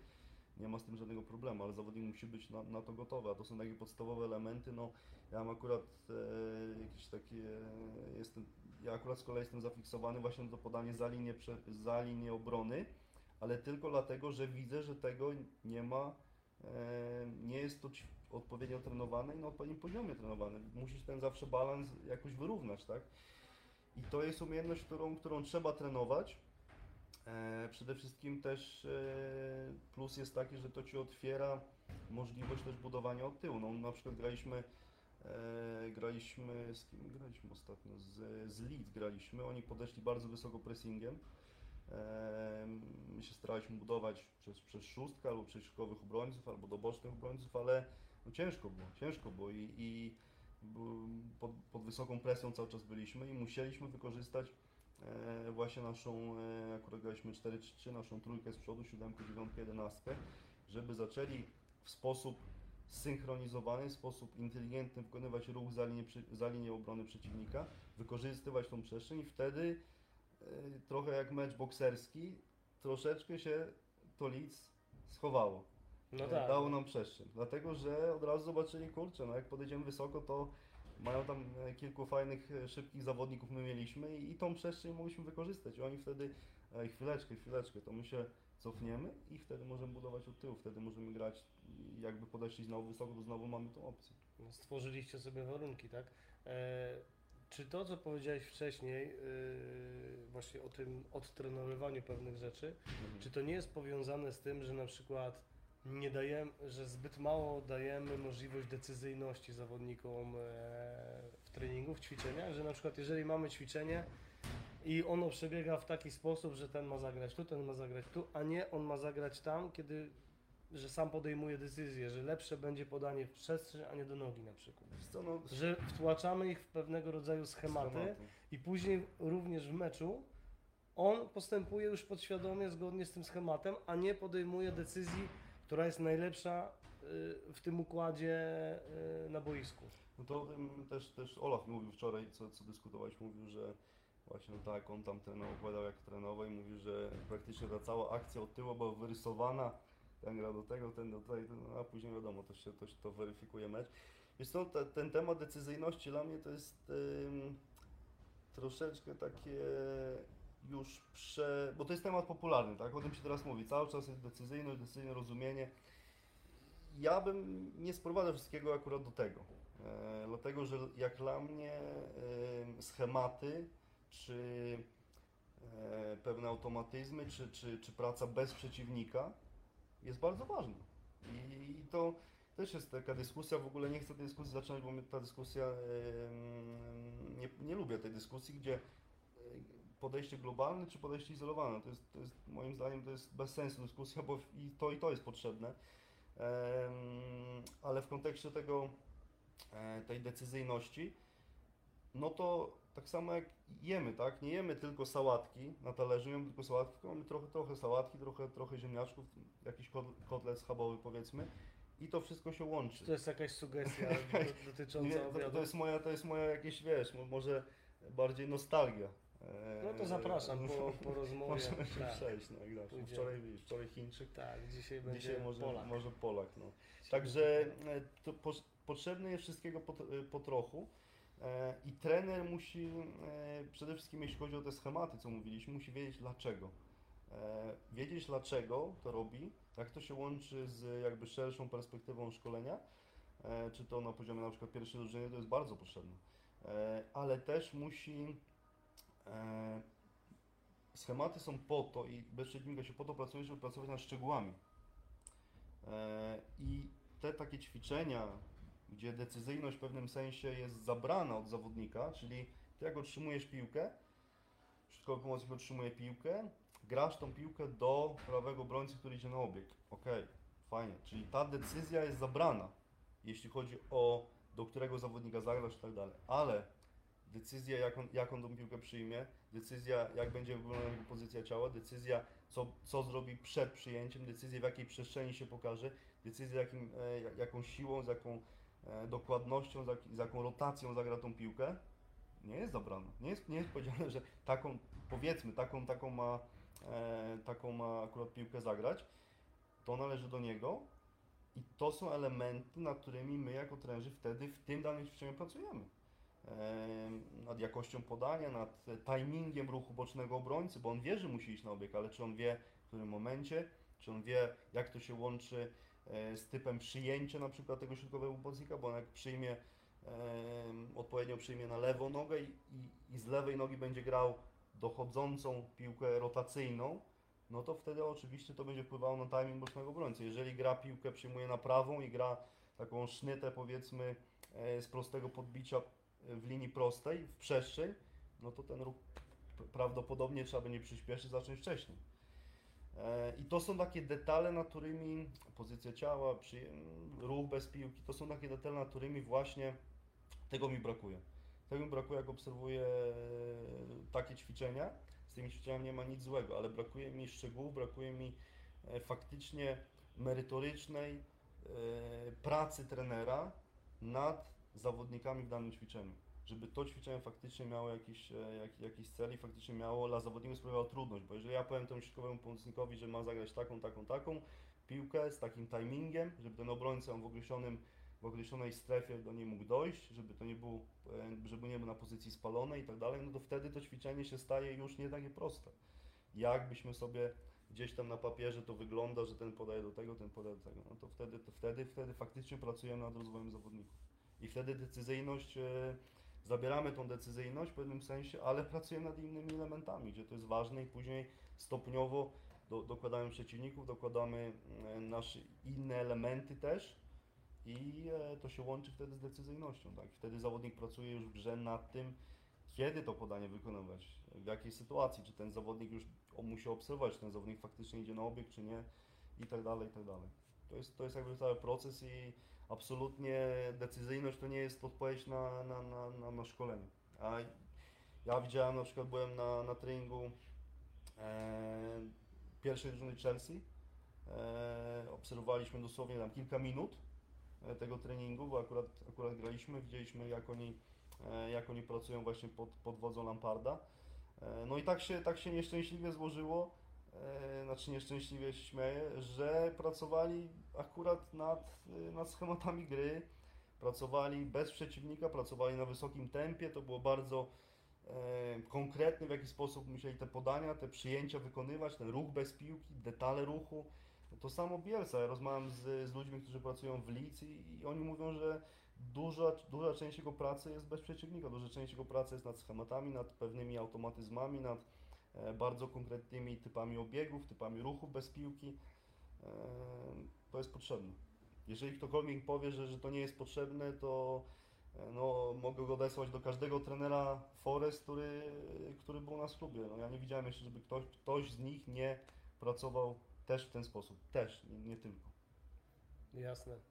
Nie ma z tym żadnego problemu, ale zawodnik musi być na, na to gotowy, a to są takie podstawowe elementy. No, ja mam akurat e, jakieś takie, jestem, ja akurat z kolei jestem zafiksowany właśnie na to podanie za linię, prze, za linię obrony, ale tylko dlatego, że widzę, że tego nie ma, e, nie jest to odpowiednio trenowane i na odpowiednim poziomie trenowane. Musisz ten zawsze balans jakoś wyrównać, tak? I to jest umiejętność, którą, którą trzeba trenować, E, przede wszystkim też e, plus jest taki, że to Ci otwiera możliwość też budowania od tyłu. No, na przykład graliśmy, e, graliśmy, z kim graliśmy ostatnio? Z, z Leeds graliśmy, oni podeszli bardzo wysoko pressingiem. E, my się staraliśmy budować przez, przez szóstkę albo przez środkowych obrońców, albo do bocznych obrońców, ale no ciężko było, ciężko było i, i pod, pod wysoką presją cały czas byliśmy i musieliśmy wykorzystać e, właśnie naszą, e, akurat graliśmy 4-3, naszą trójkę z przodu, siódemkę, dziewiątkę, jedenastkę, żeby zaczęli w sposób zsynchronizowany, w sposób inteligentny wykonywać ruch za linię, za linię obrony przeciwnika, wykorzystywać tą przestrzeń i wtedy e, trochę jak mecz bokserski, troszeczkę się to Leeds schowało. No E, tak. Dało nam przestrzeń. Dlatego, że od razu zobaczyli, kurczę, no jak podejdziemy wysoko, to mają tam e, kilku fajnych, e, szybkich zawodników my mieliśmy i, i tą przestrzeń mogliśmy wykorzystać. I oni wtedy, e, chwileczkę, chwileczkę, to my się cofniemy i wtedy możemy budować od tyłu, wtedy możemy grać, jakby podeszli znowu wysoko, to znowu mamy tą opcję. No, Stworzyliście sobie warunki, tak? E, czy to, co powiedziałeś wcześniej, e, właśnie o tym odtrenowywaniu pewnych rzeczy, czy to nie jest powiązane z tym, że na przykład nie dajemy, że zbyt mało dajemy możliwość decyzyjności zawodnikom e, w treningu, w ćwiczeniach, że na przykład jeżeli mamy ćwiczenie i ono przebiega w taki sposób, że ten ma zagrać tu, ten ma zagrać tu, a nie on ma zagrać tam, kiedy że sam podejmuje decyzję, że lepsze będzie podanie w przestrzeń, a nie do nogi na przykład. Co, no, Że wtłaczamy ich w pewnego rodzaju schematy i później również w meczu on postępuje już podświadomie zgodnie z tym schematem, a nie podejmuje decyzji, która jest najlepsza y, w tym układzie y, na boisku. No to ym, też, też Olaf mówił wczoraj, co, co mówił, że właśnie no tak, on tam trenował, opowiadał jak trenował i mówił, że praktycznie ta cała akcja od tyłu była wyrysowana, ten gra do tego, ten do tej, ten, a później wiadomo, to się to, to weryfikuje mecz. Więc to, te, ten temat decyzyjności dla mnie to jest troszeczkę takie już prze... bo to jest temat popularny, tak, o tym się teraz mówi, cały czas jest decyzyjność, decyzyjne rozumienie. Ja bym nie sprowadzał wszystkiego akurat do tego. E, dlatego, że jak dla mnie e, schematy, czy e, pewne automatyzmy, czy, czy, czy praca bez przeciwnika jest bardzo ważna. I, I to też jest taka dyskusja, w ogóle nie chcę tej dyskusji zaczynać, bo ta dyskusja, e, nie, nie lubię tej dyskusji, gdzie podejście globalne czy podejście izolowane, to jest, to jest moim zdaniem to jest bez sensu dyskusja, bo i to i to jest potrzebne. Ale w kontekście tego, e, tej decyzyjności, no to tak samo jak jemy, tak? Nie jemy tylko sałatki na talerzu, nie jemy tylko sałatki, tylko mamy trochę, trochę sałatki, trochę, trochę ziemniaczków, jakiś kot- kotlet schabowy powiedzmy i to wszystko się łączy. Czy to jest jakaś sugestia do, dotycząca Nie, to, to jest moja, to jest moja jakieś, wiesz, mo- może bardziej nostalgia. E, No to zapraszam po, po rozmowie. Możemy się Tak, przejść, no jak zawsze. Wczoraj, wczoraj Chińczyk, tak, dzisiaj będzie dzisiaj może Polak. może Polak no. Także e, to po, potrzebne jest wszystkiego po, e, po trochu. E, I trener musi e, przede wszystkim, jeśli chodzi o te schematy, co mówiliśmy, musi wiedzieć dlaczego. E, wiedzieć dlaczego to robi, jak to się łączy z jakby szerszą perspektywą szkolenia, e, czy to na poziomie na przykład pierwszej drużyny, to jest bardzo potrzebne. E, ale też musi e, schematy są po to i bez przeciwnika się po to pracuje, żeby pracować nad szczegółami. E, I te takie ćwiczenia, gdzie decyzyjność w pewnym sensie jest zabrana od zawodnika, czyli ty jak otrzymujesz piłkę, środkowy pomocnik otrzymuje piłkę, grasz tą piłkę do prawego obrońcy, który idzie na obieg. Ok, fajnie. Czyli ta decyzja jest zabrana, jeśli chodzi o do którego zawodnika zagrasz i tak dalej. Ale decyzja, jak on, jak on tą piłkę przyjmie, decyzja, jak będzie wyglądała jego pozycja ciała, decyzja, co, co zrobi przed przyjęciem, decyzja, w jakiej przestrzeni się pokaże, decyzja, jakim, e, jak- jaką siłą, z jaką e, dokładnością, z jaką rotacją zagra tą piłkę, nie jest zabrana. Nie jest, nie jest powiedziane, że taką, powiedzmy, taką, taką, ma, e, taką ma akurat piłkę zagrać, to należy do niego i to są elementy, nad którymi my jako trenerzy wtedy w tym danym ćwiczeniu pracujemy. Nad jakością podania, nad timingiem ruchu bocznego obrońcy, bo on wie, że musi iść na obieg, ale czy on wie w którym momencie, czy on wie jak to się łączy e, z typem przyjęcia na przykład tego środkowego pomocnika, bo on jak przyjmie, odpowiednio przyjmie na lewą nogę i, i, z lewej nogi będzie grał dochodzącą piłkę rotacyjną, no to wtedy oczywiście to będzie wpływało na timing bocznego obrońcy. Jeżeli gra piłkę, przyjmuje na prawą i gra taką sznytę powiedzmy e, z prostego podbicia w linii prostej, w przestrzeń, no to ten ruch prawdopodobnie trzeba będzie przyspieszyć, zacząć wcześniej. E, I to są takie detale, nad którymi pozycja ciała, ruch bez piłki, to są takie detale, nad którymi właśnie tego mi brakuje. Tego mi brakuje, jak obserwuję e, takie ćwiczenia. Z tymi ćwiczeniami nie ma nic złego, ale brakuje mi szczegółów, brakuje mi e, faktycznie merytorycznej pracy trenera nad zawodnikami w danym ćwiczeniu. Żeby to ćwiczenie faktycznie miało jakiś, e, jak, jakiś cel i faktycznie miało dla zawodników sprawiało trudność, bo jeżeli ja powiem temu środkowemu pomocnikowi, że ma zagrać taką, taką, taką piłkę z takim timingiem, żeby ten obrońca w określonym w określonej strefie do niej mógł dojść, żeby to nie był, e, żeby nie był na pozycji spalonej i tak dalej, no to wtedy to ćwiczenie się staje już nie takie proste. Jakbyśmy sobie gdzieś tam na papierze to wygląda, że ten podaje do tego, ten podaje do tego, no to wtedy, to wtedy, wtedy faktycznie pracujemy nad rozwojem zawodników. I wtedy decyzyjność, e, zabieramy tą decyzyjność w pewnym sensie, ale pracujemy nad innymi elementami, gdzie to jest ważne i później stopniowo do, dokładamy przeciwników, dokładamy e, nasze inne elementy też, i e, to się łączy wtedy z decyzyjnością. Tak? Wtedy zawodnik pracuje już w grze nad tym, kiedy to podanie wykonywać, w jakiej sytuacji, czy ten zawodnik już musi obserwować, czy ten zawodnik faktycznie idzie na obieg, czy nie i tak dalej, i tak dalej. To jest, to jest jakby cały proces i absolutnie decyzyjność to nie jest odpowiedź na, na, na, na, na szkolenie. A ja widziałem, na przykład byłem na, na treningu e, pierwszej drużyny Chelsea, e, obserwowaliśmy dosłownie tam kilka minut, e, tego treningu, bo akurat, akurat graliśmy, widzieliśmy jak oni, e, jak oni pracują właśnie pod, pod wodzą Lamparda. E, No i tak się, tak się nieszczęśliwie złożyło, znaczy nieszczęśliwie się śmieję, że pracowali akurat nad, e, nad schematami gry, pracowali bez przeciwnika, pracowali na wysokim tempie, to było bardzo e, konkretne, w jaki sposób musieli te podania, te przyjęcia wykonywać, ten ruch bez piłki, detale ruchu. To samo Bielsa, ja rozmawiam z, z ludźmi, którzy pracują w Leeds i, i oni mówią, że duża, duża część jego pracy jest bez przeciwnika, duża część jego pracy jest nad schematami, nad pewnymi automatyzmami, nad e, bardzo konkretnymi typami obiegów, typami ruchów bez piłki. E, to jest potrzebne. Jeżeli ktokolwiek powie, że, że to nie jest potrzebne, to e, no, mogę go odesłać do każdego trenera Forest, który, który był w klubie. No, ja nie widziałem jeszcze, żeby ktoś, ktoś z nich nie pracował też w ten sposób. Też, nie, nie tylko. Jasne.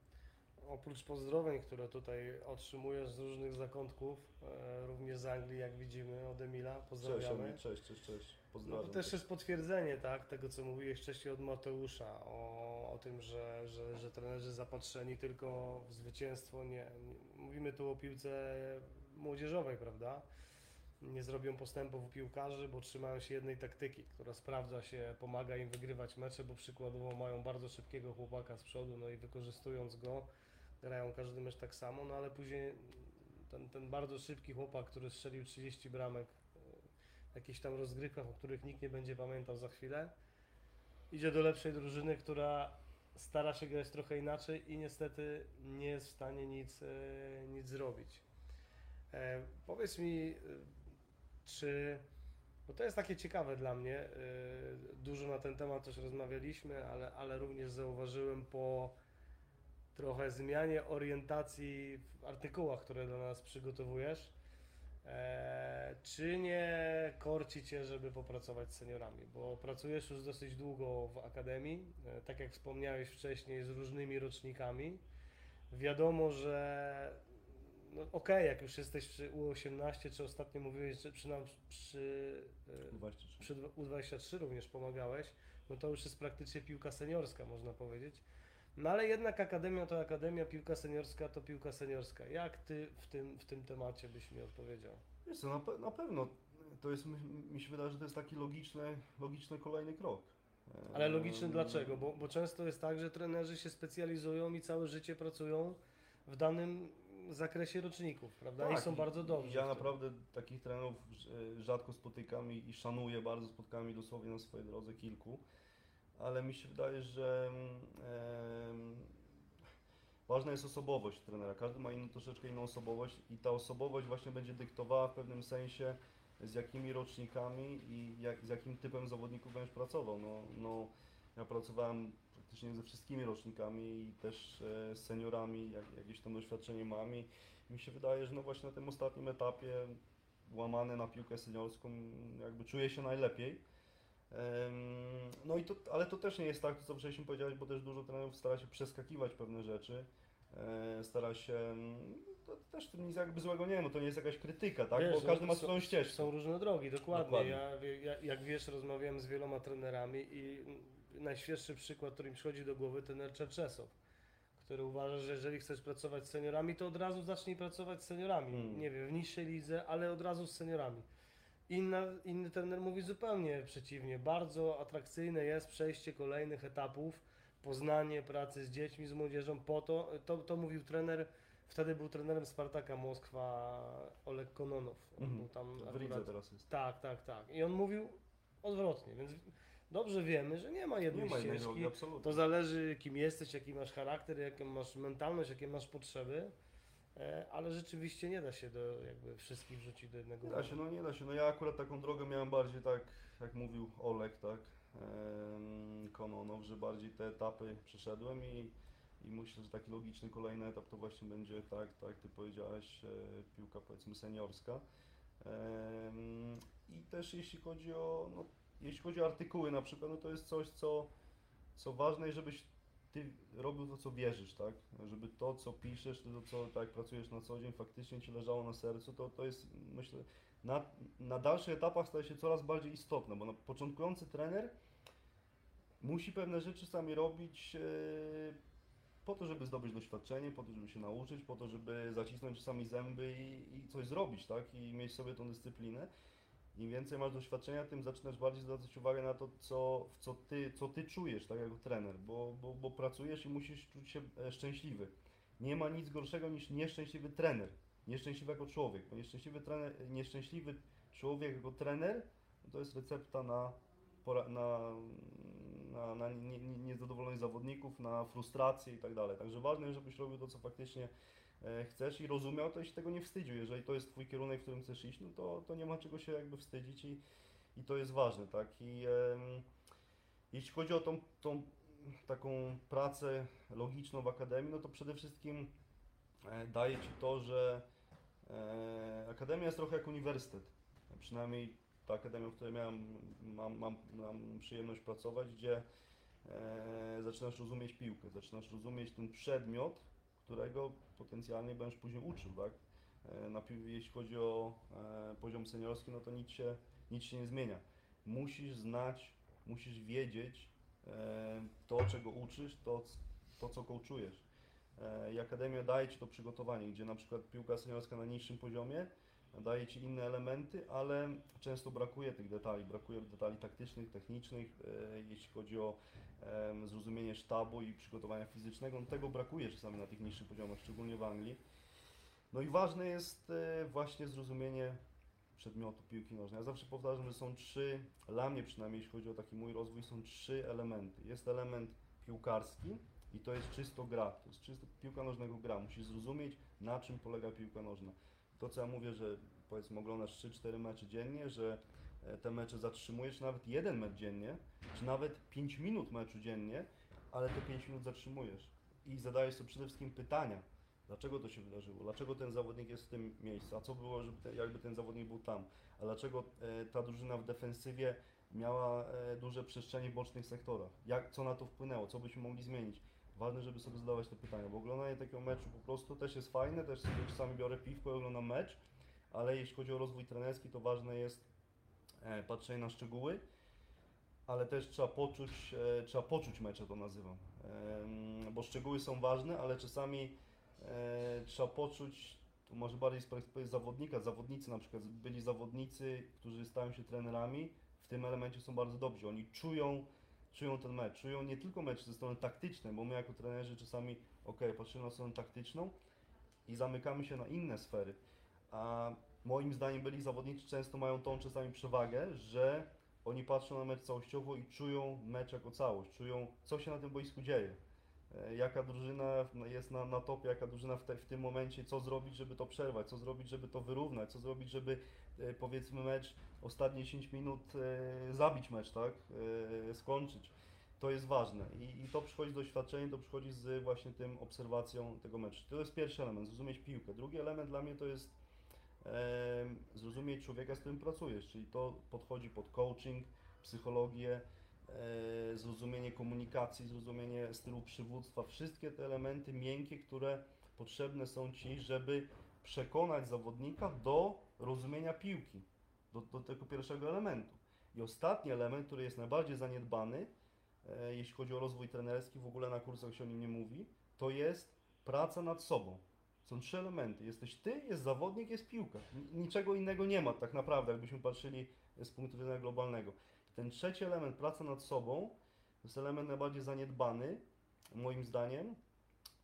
Oprócz pozdrowień, które tutaj otrzymujesz z różnych zakątków, e, również z Anglii, jak widzimy, od Emila, Cześć, pozdrawiamy. Cześć, cześć, cześć. No Pozdrawiam. to też jest potwierdzenie tak, tego, co mówiłeś wcześniej od Mateusza, o, o tym, że, że, że trenerzy zapatrzeni tylko w zwycięstwo. Nie, mówimy tu o piłce młodzieżowej, prawda? Nie zrobią postępów u piłkarzy, bo trzymają się jednej taktyki, która sprawdza się, pomaga im wygrywać mecze, bo przykładowo mają bardzo szybkiego chłopaka z przodu, no i wykorzystując go, grają każdy mecz tak samo, no ale później ten, ten bardzo szybki chłopak, który strzelił 30 bramek w jakichś tam rozgrywkach, o których nikt nie będzie pamiętał za chwilę. Idzie do lepszej drużyny, która stara się grać trochę inaczej i niestety nie jest w stanie nic, e, nic zrobić. E, powiedz mi, e, czy. Bo to jest takie ciekawe dla mnie. e, Dużo na ten temat też rozmawialiśmy, ale, ale również zauważyłem po trochę zmianie orientacji w artykułach, które dla nas przygotowujesz. E, czy nie korci Cię, żeby popracować z seniorami? Bo pracujesz już dosyć długo w akademii, e, tak jak wspomniałeś wcześniej, z różnymi rocznikami. Wiadomo, że no okej, jak już jesteś przy U18, czy ostatnio mówiłeś, że przy, nam- przy, e, 23. przy U23 również pomagałeś, no to już jest praktycznie piłka seniorska, można powiedzieć. No ale jednak akademia to akademia, piłka seniorska to piłka seniorska. Jak ty w tym, w tym temacie byś mi odpowiedział? Wiesz co, na, pe- na pewno to jest, mi, się wydaje, że to jest taki logiczny, logiczny kolejny krok. Ale logiczny Ehm, dlaczego? Bo, bo często jest tak, że trenerzy się specjalizują i całe życie pracują w danym zakresie roczników, prawda? I Tak, są bardzo dobrzy. Ja naprawdę takich trenerów e, rzadko spotykam i, i szanuję bardzo, spotkałem dosłownie na swojej drodze kilku, ale mi się wydaje, że em, ważna jest osobowość trenera. Każdy ma inną, troszeczkę inną osobowość i ta osobowość właśnie będzie dyktowała w pewnym sensie z jakimi rocznikami i jak, z jakim typem zawodników będziesz pracował. No, no, ja pracowałem praktycznie ze wszystkimi rocznikami i też e, z seniorami, jak, jakieś tam doświadczenie mam i mi się wydaje, że no właśnie na tym ostatnim etapie łamany na piłkę seniorską jakby czuję się najlepiej. No i to, ale to też nie jest tak, co wcześniej powiedziałeś, bo też dużo trenerów stara się przeskakiwać pewne rzeczy. e, Stara się, to też w tym nic jakby złego nie ma, to nie jest jakaś krytyka, tak? Wiesz, bo każdy ma swoją ścieżkę. Są różne drogi, dokładnie. Dokładnie. Ja, ja, jak wiesz, rozmawiałem z wieloma trenerami i najświeższy przykład, który mi przychodzi do głowy, trener Czerczesow, który uważa, że jeżeli chcesz pracować z seniorami, to od razu zacznij pracować z seniorami. Mm. Nie wiem, w niższej lidze, ale od razu z seniorami. Inna, inny trener mówi zupełnie przeciwnie. Bardzo atrakcyjne jest przejście kolejnych etapów, poznanie pracy z dziećmi, z młodzieżą po to, to, to mówił trener, wtedy był trenerem Spartaka Moskwa Oleg Kononow. On Mhm. był tam W akurat, teraz jest. tak, tak, tak. I on mówił odwrotnie, więc dobrze wiemy, że nie ma jednej Nie ma jednej ścieżki. drogi, absolutnie. To zależy kim jesteś, jaki masz charakter, jaką masz mentalność, jakie masz potrzeby. E, Ale rzeczywiście nie da się do jakby wszystkich wrzucić do jednego Nie da się, no nie da się. No ja akurat taką drogę miałem bardziej tak, jak mówił Olek, tak, Kononow, że bardziej te etapy przeszedłem i, i myślę, że taki logiczny kolejny etap to właśnie będzie tak, tak Ty powiedziałeś, e, piłka powiedzmy seniorska. I też jeśli chodzi o, no, jeśli chodzi o artykuły na przykład, no to jest coś, co, co ważne i żebyś Ty robił to, co wierzysz, tak? Żeby to, co piszesz, to, co tak pracujesz na co dzień, faktycznie Ci leżało na sercu, to, to jest, myślę, na, na dalszych etapach staje się coraz bardziej istotne, bo na początkujący trener musi pewne rzeczy sami robić e, po to, żeby zdobyć doświadczenie, po to, żeby się nauczyć, po to, żeby zacisnąć czasami zęby i, i coś zrobić, tak? I mieć sobie tą dyscyplinę. Im więcej masz doświadczenia, tym zaczynasz bardziej zwracać uwagę na to, co, w co, ty, co ty czujesz, tak jako trener, bo, bo, bo pracujesz i musisz czuć się e, szczęśliwy. Nie ma nic gorszego niż nieszczęśliwy trener, nieszczęśliwy jako człowiek, bo nieszczęśliwy, trener, nieszczęśliwy człowiek jako trener to jest recepta na, na, na, na zawodników, na frustrację i tak dalej. Także ważne jest, żebyś robił to, co faktycznie e, chcesz i rozumiał to i się tego nie wstydził. Jeżeli to jest Twój kierunek, w którym chcesz iść, no to, to nie ma czego się jakby wstydzić i, i to jest ważne, tak? I em, jeśli chodzi o tą, tą taką pracę logiczną w akademii, no to przede wszystkim e, daje Ci to, że e, akademia jest trochę jak uniwersytet. Przynajmniej ta akademia, w której miałem, mam, mam, mam przyjemność pracować, gdzie e, zaczynasz rozumieć piłkę, zaczynasz rozumieć ten przedmiot, którego potencjalnie będziesz później uczył, tak? E, Na, jeśli chodzi o e, poziom seniorski, no to nic się, nic się nie zmienia. Musisz znać, musisz wiedzieć e, to, czego uczysz, to, to co coachujesz. E, I Akademia daje Ci to przygotowanie, gdzie na przykład piłka seniorska na niższym poziomie daje Ci inne elementy, ale często brakuje tych detali, brakuje detali taktycznych, technicznych, e, jeśli chodzi o zrozumienie sztabu i przygotowania fizycznego, no tego brakuje czasami na tych niższych poziomach, szczególnie w Anglii. No i ważne jest e, właśnie zrozumienie przedmiotu piłki nożnej. Ja zawsze powtarzam, że są trzy, dla mnie przynajmniej, jeśli chodzi o taki mój rozwój, są trzy elementy. Jest element piłkarski i to jest czysto gra, to jest czysto piłka nożnego gra. Musisz zrozumieć, na czym polega piłka nożna. To, co ja mówię, że powiedzmy oglądasz 3-4 mecze dziennie, że e, te mecze zatrzymujesz, nawet jeden mecz dziennie, czy nawet 5 minut meczu dziennie, ale te 5 minut zatrzymujesz i zadajesz sobie przede wszystkim pytania. Dlaczego to się wydarzyło? Dlaczego ten zawodnik jest w tym miejscu? A co było, żeby te, jakby ten zawodnik był tam? A dlaczego e, ta drużyna w defensywie miała e, duże przestrzenie w bocznych sektorach? Jak, co na to wpłynęło? Co byśmy mogli zmienić? Ważne, żeby sobie zadawać te pytania, bo oglądanie takiego meczu po prostu też jest fajne, też sobie czasami biorę piwko i oglądam mecz, ale jeśli chodzi o rozwój trenerski, to ważne jest e, patrzenie na szczegóły, ale też trzeba poczuć, e, trzeba poczuć mecze, to nazywam. Bo szczegóły są ważne, ale czasami e, trzeba poczuć, to może bardziej z perspektywy zawodnika, zawodnicy na przykład, byli zawodnicy, którzy stają się trenerami, w tym elemencie są bardzo dobrzy. Oni czują, czują ten mecz, czują nie tylko mecz ze strony taktycznej, bo my jako trenerzy czasami, ok, patrzymy na stronę taktyczną i zamykamy się na inne sfery. A moim zdaniem byli zawodnicy często mają tą czasami przewagę, że oni patrzą na mecz całościowo i czują mecz jako całość, czują co się na tym boisku dzieje. E, jaka drużyna jest na, na topie, jaka drużyna w, te, w tym momencie, co zrobić, żeby to przerwać, co zrobić, żeby to wyrównać, co zrobić, żeby e, powiedzmy mecz, ostatnie 10 minut e, zabić mecz, tak, skończyć. To jest ważne I, i to przychodzi z doświadczeniem, to przychodzi z właśnie tym obserwacją tego meczu. To jest pierwszy element, zrozumieć piłkę. Drugi element dla mnie to jest e, zrozumieć człowieka, z którym pracujesz, czyli to podchodzi pod coaching, psychologię, zrozumienie komunikacji, zrozumienie stylu przywództwa, wszystkie te elementy miękkie, które potrzebne są Ci, żeby przekonać zawodnika do rozumienia piłki, do, do tego pierwszego elementu. I ostatni element, który jest najbardziej zaniedbany, e, jeśli chodzi o rozwój trenerski, w ogóle na kursach się o nim nie mówi, to jest praca nad sobą. Są trzy elementy. Jesteś ty, jest zawodnik, jest piłka. Niczego innego nie ma tak naprawdę, jakbyśmy patrzyli z punktu widzenia globalnego. Ten trzeci element, praca nad sobą, to jest element najbardziej zaniedbany, moim zdaniem.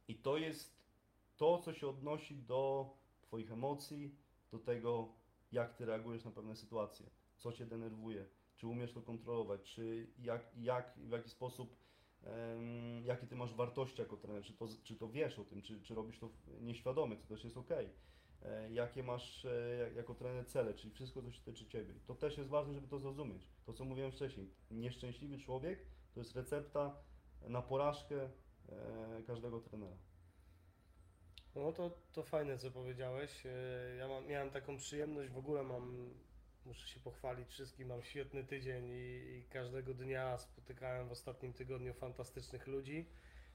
I to jest to, co się odnosi do Twoich emocji, do tego, jak Ty reagujesz na pewne sytuacje, co Cię denerwuje, czy umiesz to kontrolować, czy jak, jak w jaki sposób, em, jakie Ty masz wartości jako trener, czy to, czy to wiesz o tym, czy, czy robisz to nieświadomie, co też jest ok. E, Jakie masz e, jak- jako trener cele, czyli wszystko, co się tyczy Ciebie. To też jest ważne, żeby to zrozumieć. To, co mówiłem wcześniej, nieszczęśliwy człowiek to jest recepta na porażkę e, każdego trenera. No to, to fajne, co powiedziałeś. Ja mam, miałem taką przyjemność, w ogóle mam, muszę się pochwalić wszystkim, mam świetny tydzień i, i każdego dnia spotykałem w ostatnim tygodniu fantastycznych ludzi.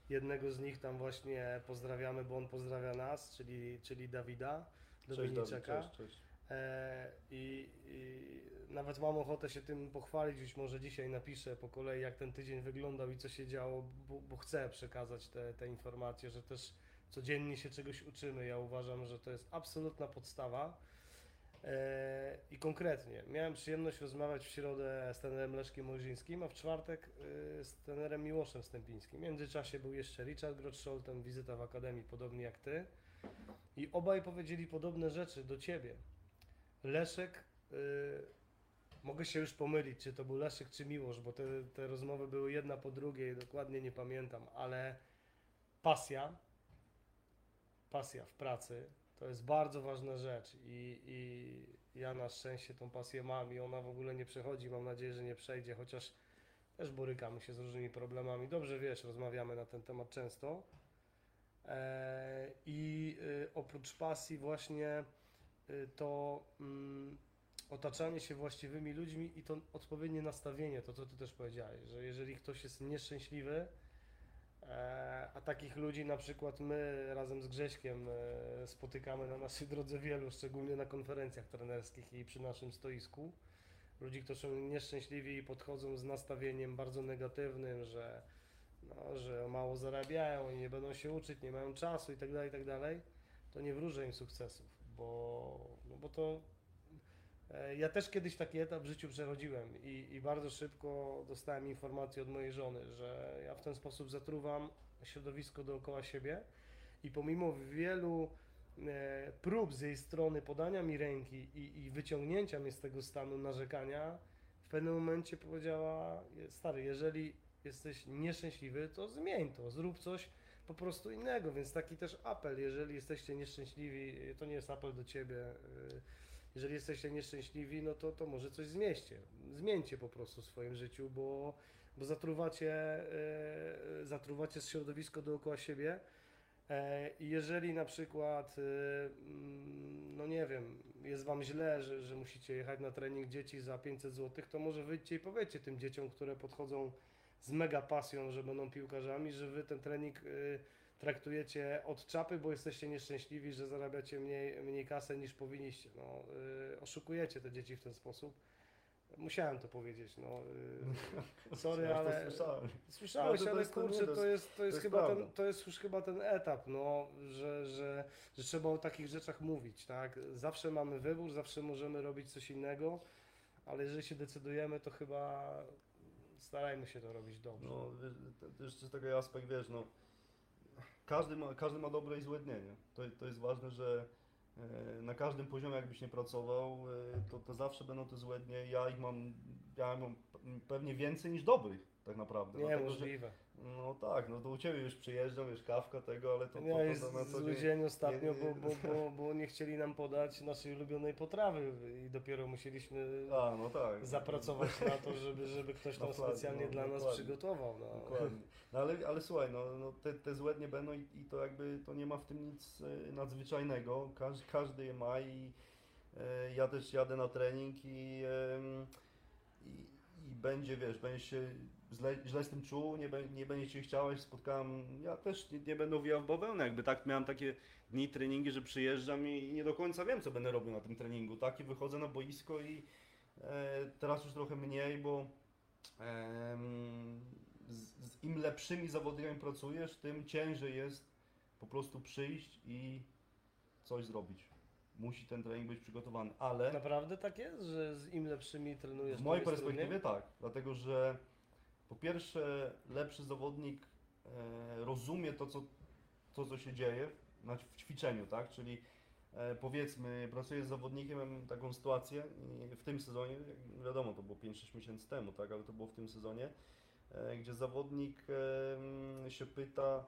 Jednego z nich tam właśnie pozdrawiamy, bo on pozdrawia nas, czyli, czyli Dawida Cześć, Dawid, Dominiczaka. cześć, cześć. E, I, I nawet mam ochotę się tym pochwalić, już może dzisiaj napiszę po kolei, jak ten tydzień wyglądał i co się działo, bo, bo chcę przekazać te, te informacje, że też codziennie się czegoś uczymy. Ja uważam, że to jest absolutna podstawa. E, I konkretnie, miałem przyjemność rozmawiać w środę z trenerem Leszkiem Mojżyńskim, a w czwartek e, z trenerem Miłoszem Stępińskim. W międzyczasie był jeszcze Richard Grotscholtem, wizyta w Akademii, podobnie jak Ty. I obaj powiedzieli podobne rzeczy do Ciebie. Leszek, y, mogę się już pomylić, czy to był Leszek, czy Miłosz, bo te, te rozmowy były jedna po drugiej, dokładnie nie pamiętam, ale pasja, pasja w pracy to jest bardzo ważna rzecz i, i ja na szczęście tą pasję mam i ona w ogóle nie przechodzi, mam nadzieję, że nie przejdzie, chociaż też borykamy się z różnymi problemami. Dobrze wiesz, rozmawiamy na ten temat często. E, I y, oprócz pasji właśnie y, to mm, otaczanie się właściwymi ludźmi i to odpowiednie nastawienie, to co ty też powiedziałeś, że jeżeli ktoś jest nieszczęśliwy, e, a takich ludzi na przykład my razem z Grześkiem e, spotykamy na naszej drodze wielu, szczególnie na konferencjach trenerskich i przy naszym stoisku, ludzi, którzy są nieszczęśliwi i podchodzą z nastawieniem bardzo negatywnym, że no, że mało zarabiają i nie będą się uczyć, nie mają czasu i tak dalej, i tak to nie wróżę im sukcesów, bo, no bo to e, ja też kiedyś taki etap w życiu przechodziłem i, i bardzo szybko dostałem informację od mojej żony, że ja w ten sposób zatruwam środowisko dookoła siebie i pomimo wielu e, prób z jej strony podania mi ręki i, i wyciągnięcia mnie z tego stanu narzekania, w pewnym momencie powiedziała, stary, jeżeli jesteś nieszczęśliwy, to zmień to, zrób coś po prostu innego, więc taki też apel, jeżeli jesteście nieszczęśliwi, to nie jest apel do Ciebie, y, jeżeli jesteście nieszczęśliwi, no to, to może coś zmieście, zmieńcie po prostu w swoim życiu, bo, bo zatruwacie, y, zatruwacie środowisko dookoła siebie. E, I jeżeli na przykład, y, mm, no nie wiem, jest Wam źle, że, że musicie jechać na trening dzieci za 500 zł, to może wyjdźcie i powiedzcie tym dzieciom, które podchodzą z mega pasją, że będą piłkarzami, że Wy ten trening traktujecie od czapy, bo jesteście nieszczęśliwi, że zarabiacie mniej, mniej kasę niż powinniście. No, y, oszukujecie te dzieci w ten sposób. Musiałem to powiedzieć, no. y, Sorry, ale słyszałem. Słyszałeś, Ale to ale kurczę, to jest, to jest, chyba ten, to jest już chyba ten etap, no, że, że, że trzeba o takich rzeczach mówić, tak? Zawsze mamy wybór, zawsze możemy robić coś innego, ale jeżeli się decydujemy, to chyba starajmy się to robić dobrze. No, wiesz, to, jeszcze taki aspekt, wiesz, no, każdy ma, każdy ma dobre i złe dnie, nie? To, to jest ważne, że e, na każdym poziomie jakbyś nie pracował, e, to, to zawsze będą te złe dnie, ja ich mam, ja mam pewnie więcej niż dobrych, tak naprawdę. Dlatego, że- Niemożliwe. No tak, no to u Ciebie już przyjeżdżam, wiesz, kawka tego, ale to, to, Nie, to, jest to na co dzień... dzień ostatnio, nie- bo, bo, bo, bo nie chcieli nam podać naszej ulubionej potrawy i dopiero musieliśmy A, no tak. zapracować na to, żeby, żeby ktoś tam Dokładnie, specjalnie no, dla nas dokładnie. przygotował. No. Dokładnie. No ale, ale słuchaj, no, no te, te złe dnie będą i, i to jakby to nie ma w tym nic e, nadzwyczajnego. Każdy, każdy je ma i e, ja też jadę na trening i, em, i, i będzie, wiesz, będzie się źle, źle z tym czuł, nie, nie będzie się chciałeś, spotkałem, ja też nie, nie będę wijał w bawełnę, jakby tak miałem takie dni treningi, że przyjeżdżam i, nie do końca wiem, co będę robił na tym treningu, tak, i wychodzę na boisko i e, teraz już trochę mniej, bo em, z, z im lepszymi zawodnikami pracujesz, tym ciężej jest po prostu przyjść i coś zrobić. Musi ten trening być przygotowany, ale Naprawdę tak jest, że z im lepszymi trenujesz, w mojej perspektywie trudniej? tak, dlatego że po pierwsze lepszy zawodnik e, rozumie to co, to, co się dzieje w ćwiczeniu, tak? Czyli e, powiedzmy, pracuję z zawodnikiem, mam taką sytuację w tym sezonie, wiadomo, to było 5-6 miesięcy temu, tak? Ale to było w tym sezonie, e, gdzie zawodnik się pyta,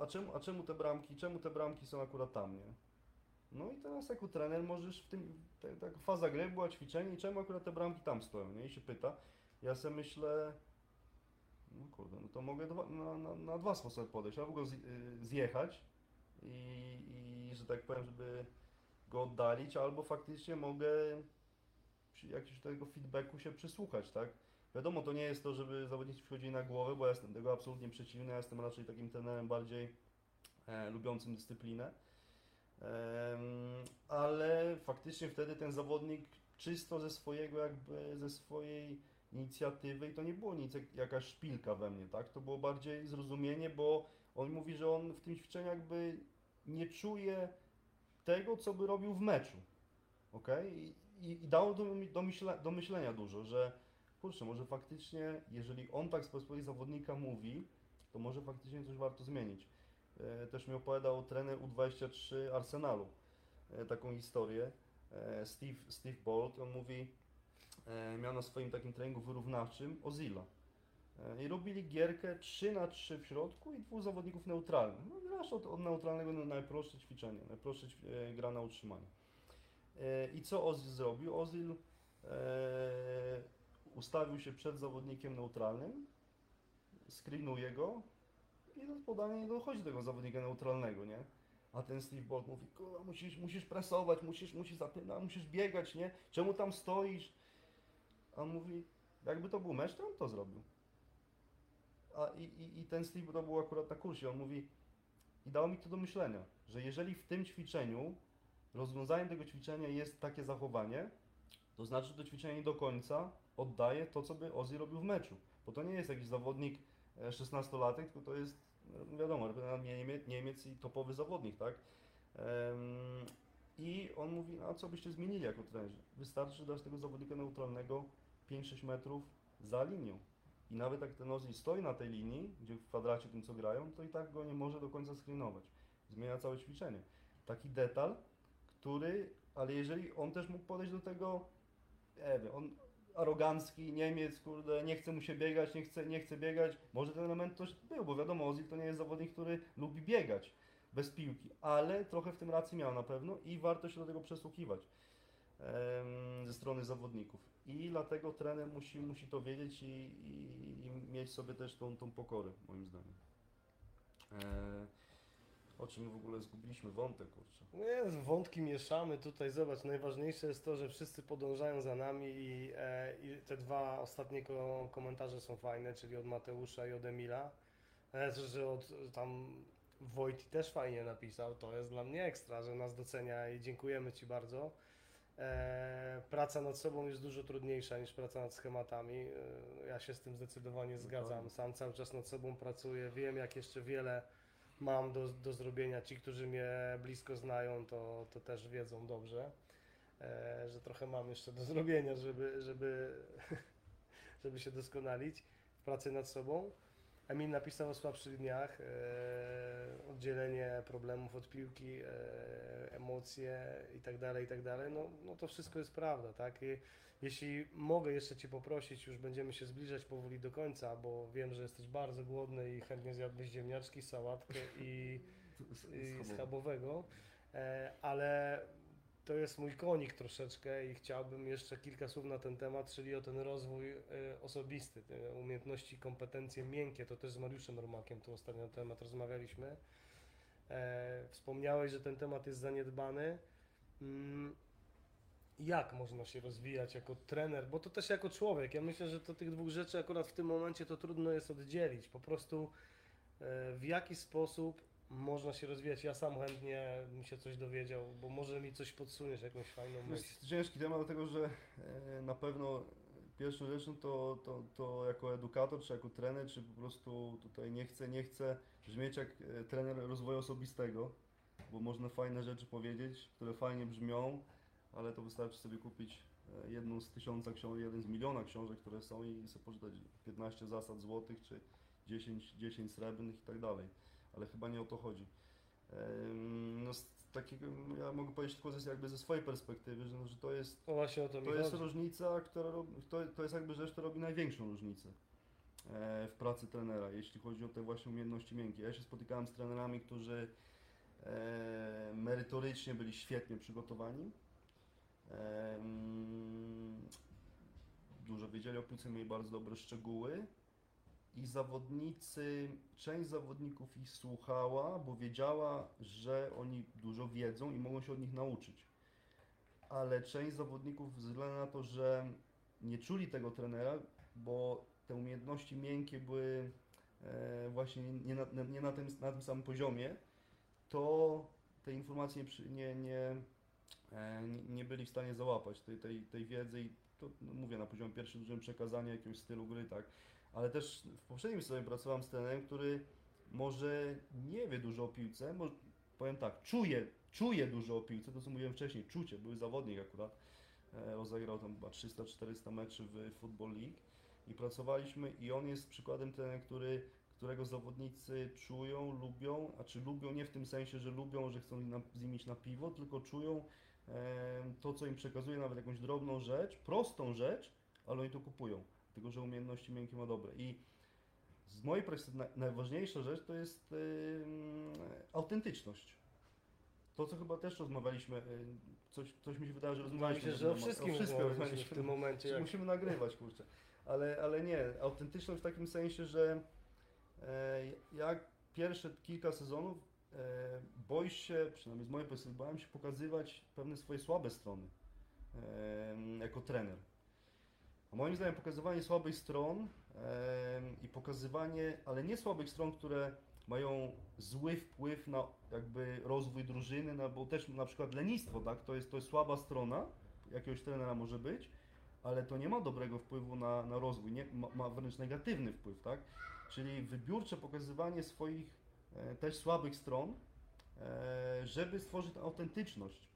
a, czemu, a czemu te bramki, czemu te bramki są akurat tam, nie? No i teraz jako trener możesz w tym, ta, taka faza gry była ćwiczenie i czemu akurat te bramki tam stoją, nie? I się pyta. Ja sobie myślę, no kurde, no to mogę dwa, na, na, na dwa sposoby podejść. Albo go y, zjechać i, i, że tak powiem, żeby go oddalić, albo faktycznie mogę przy jakimś tego feedbacku się przysłuchać, tak? Wiadomo, to nie jest to, żeby zawodnicy przychodzili na głowę, bo ja jestem tego absolutnie przeciwny, ja jestem raczej takim trenerem bardziej e, lubiącym dyscyplinę. Em, ale faktycznie wtedy ten zawodnik czysto ze swojego jakby, ze swojej inicjatywy i to nie było nic jak, jakaś szpilka we mnie, tak? To było bardziej zrozumienie, bo on mówi, że on w tym ćwiczeniu jakby nie czuje tego, co by robił w meczu, ok? I, i, i dało do, do, myśle, do myślenia dużo, że kurczę, może faktycznie, jeżeli on tak z perspektywy zawodnika mówi, to może faktycznie coś warto zmienić. E, Też mi opowiadał trener U23 Arsenalu e, taką historię. E, Steve, Steve Bolt, on mówi, miał na swoim takim treningu wyrównawczym Ozila. E, I robili gierkę 3 na 3 w środku i dwóch zawodników neutralnych. No grasz od, od neutralnego na najprostsze ćwiczenie, najprostsze e, gra na utrzymanie. E, I co Ozil zrobił? Ozil e, ustawił się przed zawodnikiem neutralnym, screenuje go i do podania nie dochodzi do tego zawodnika neutralnego, nie? A ten Steve mówi, musisz, musisz presować, musisz, musisz zapinać, musisz biegać, nie? Czemu tam stoisz? A on mówi, jakby to był mecz, to on to zrobił. A i, i, i ten Steve to był akurat na kursie, on mówi, i dało mi to do myślenia, że jeżeli w tym ćwiczeniu rozwiązaniem tego ćwiczenia jest takie zachowanie, to znaczy, że to ćwiczenie nie do końca oddaje to, co by Ozzy robił w meczu. Bo to nie jest jakiś zawodnik e, 16-latek, tylko to jest, no wiadomo, Niemiec, Niemiec i topowy zawodnik, tak? I on mówi, a co byście zmienili jako trenerzy? Wystarczy dać tego zawodnika neutralnego 5-6 metrów za linią. I nawet jak ten Ozzy stoi na tej linii, gdzie w kwadracie tym co grają, to i tak go nie może do końca screenować. Zmienia całe ćwiczenie. Taki detal, który, ale jeżeli on też mógł podejść do tego, nie wiem, on arogancki Niemiec, kurde, nie chce mu się biegać, nie chce, nie chce biegać. Może ten element też był, bo wiadomo, Ozil to nie jest zawodnik, który lubi biegać bez piłki, ale trochę w tym racji miał na pewno i warto się do tego przesłuchiwać ze strony zawodników. I dlatego trener musi, musi to wiedzieć i, i, i mieć sobie też tą, tą pokorę, moim zdaniem. E, o czym w ogóle zgubiliśmy wątek, kurczę. Nie, wątki mieszamy tutaj. Zobacz, najważniejsze jest to, że wszyscy podążają za nami i, e, i te dwa ostatnie ko komentarze są fajne, czyli od Mateusza i od Emila. E, że- od tam Wojti też fajnie napisał, to jest dla mnie ekstra, że nas docenia i dziękujemy Ci bardzo. E, praca nad sobą jest dużo trudniejsza niż praca nad schematami. E, ja się z tym zdecydowanie zgadzam. Sam cały czas nad sobą pracuję. Wiem, jak jeszcze wiele mam do, do zrobienia. Ci, którzy mnie blisko znają, to, to też wiedzą dobrze, e, że trochę mam jeszcze do zrobienia, żeby, żeby, żeby się doskonalić w pracy nad sobą. Emil napisał o słabszych dniach, e, oddzielenie problemów od piłki, e, emocje i tak dalej, i tak dalej. No, no to wszystko jest prawda, tak? I Jeśli mogę jeszcze Cię poprosić, już będziemy się zbliżać powoli do końca, bo wiem, że jesteś bardzo głodny i chętnie zjadłbyś ziemniaczki, sałatkę i, i schabowego, e, ale to jest mój konik troszeczkę i chciałbym jeszcze kilka słów na ten temat, czyli o ten rozwój e, osobisty, te umiejętności, kompetencje miękkie, to też z Mariuszem Romakiem tu ostatnio na temat rozmawialiśmy. E, Wspomniałeś, że ten temat jest zaniedbany. Mm, Jak można się rozwijać jako trener, bo to też jako człowiek. Ja myślę, że to tych dwóch rzeczy akurat w tym momencie to trudno jest oddzielić. Po prostu e, w jaki sposób można się rozwijać. Ja sam chętnie bym się coś dowiedział, bo może mi coś podsuniesz, jakąś fajną To myśl. jest ciężki temat, dlatego że e, na pewno pierwszą rzeczą to, to, to jako edukator, czy jako trener, czy po prostu tutaj nie chcę, nie chcę brzmieć jak e, trener rozwoju osobistego, bo można fajne rzeczy powiedzieć, które fajnie brzmią, ale to wystarczy sobie kupić e, jedną z tysiąca książek, jeden z miliona książek, które są i sobie poczytać 15 zasad złotych, czy 10, 10 srebrnych i tak dalej. Ale chyba nie o to chodzi. No z takiego, ja mogę powiedzieć tylko ze, jakby ze swojej perspektywy, że, no, że to jest No właśnie o to to jest chodzi. różnica, która robi, to, to jest jakby rzecz, która robi największą różnicę e, w pracy trenera, jeśli chodzi o te właśnie umiejętności miękkie. Ja się spotykałem z trenerami, którzy e, merytorycznie byli świetnie przygotowani. Dużo wiedzieli o piłce, mieli bardzo dobre szczegóły. I zawodnicy, część zawodników ich słuchała, bo wiedziała, że oni dużo wiedzą i mogą się od nich nauczyć ale część zawodników ze względu na to, że nie czuli tego trenera, bo te umiejętności miękkie były e, właśnie nie, na, nie na, tym, na tym samym poziomie, to te informacje nie, e, nie, nie byli w stanie załapać tej, tej, tej wiedzy i to no, mówię na poziomie pierwszym dużym przekazania jakiegoś stylu gry, tak. Ale też w poprzednim sezonie pracowałem z trenerem, który może nie wie dużo o piłce, może, powiem tak, czuje, czuje dużo o piłce, to co mówiłem wcześniej, czucie, był zawodnik akurat, e, rozegrał tam chyba 300-400 meczy w Football League i pracowaliśmy i on jest przykładem trenera, który, którego zawodnicy czują, lubią, a czy lubią nie w tym sensie, że lubią, że chcą z nimi iść na piwo, tylko czują e, to, co im przekazuje, nawet jakąś drobną rzecz, prostą rzecz, ale oni to kupują, tylko że umiejętności miękkie ma dobre i z mojej perspektywy naj- najważniejsza rzecz to jest ym, autentyczność. To, co chyba też rozmawialiśmy, y, coś, coś mi się wydaje, że rozmawialiśmy. się, że o na temat- wszystkim wszystkim rozmawialiśmy w tym momencie. Jak... Musimy nagrywać, kurczę. Ale, ale nie, autentyczność w takim sensie, że e, jak pierwsze kilka sezonów e, boisz się, przynajmniej z mojej perspektywy, bałem się pokazywać pewne swoje słabe strony e, jako trener. A moim zdaniem pokazywanie słabych stron i pokazywanie, ale nie słabych stron, które mają zły wpływ na jakby rozwój drużyny, no, bo też na przykład lenistwo, tak, to jest, to jest słaba strona jakiegoś trenera może być, ale to nie ma dobrego wpływu na, na rozwój, nie, ma, ma wręcz negatywny wpływ, tak? Czyli wybiórcze pokazywanie swoich e, też słabych stron, e, żeby stworzyć autentyczność,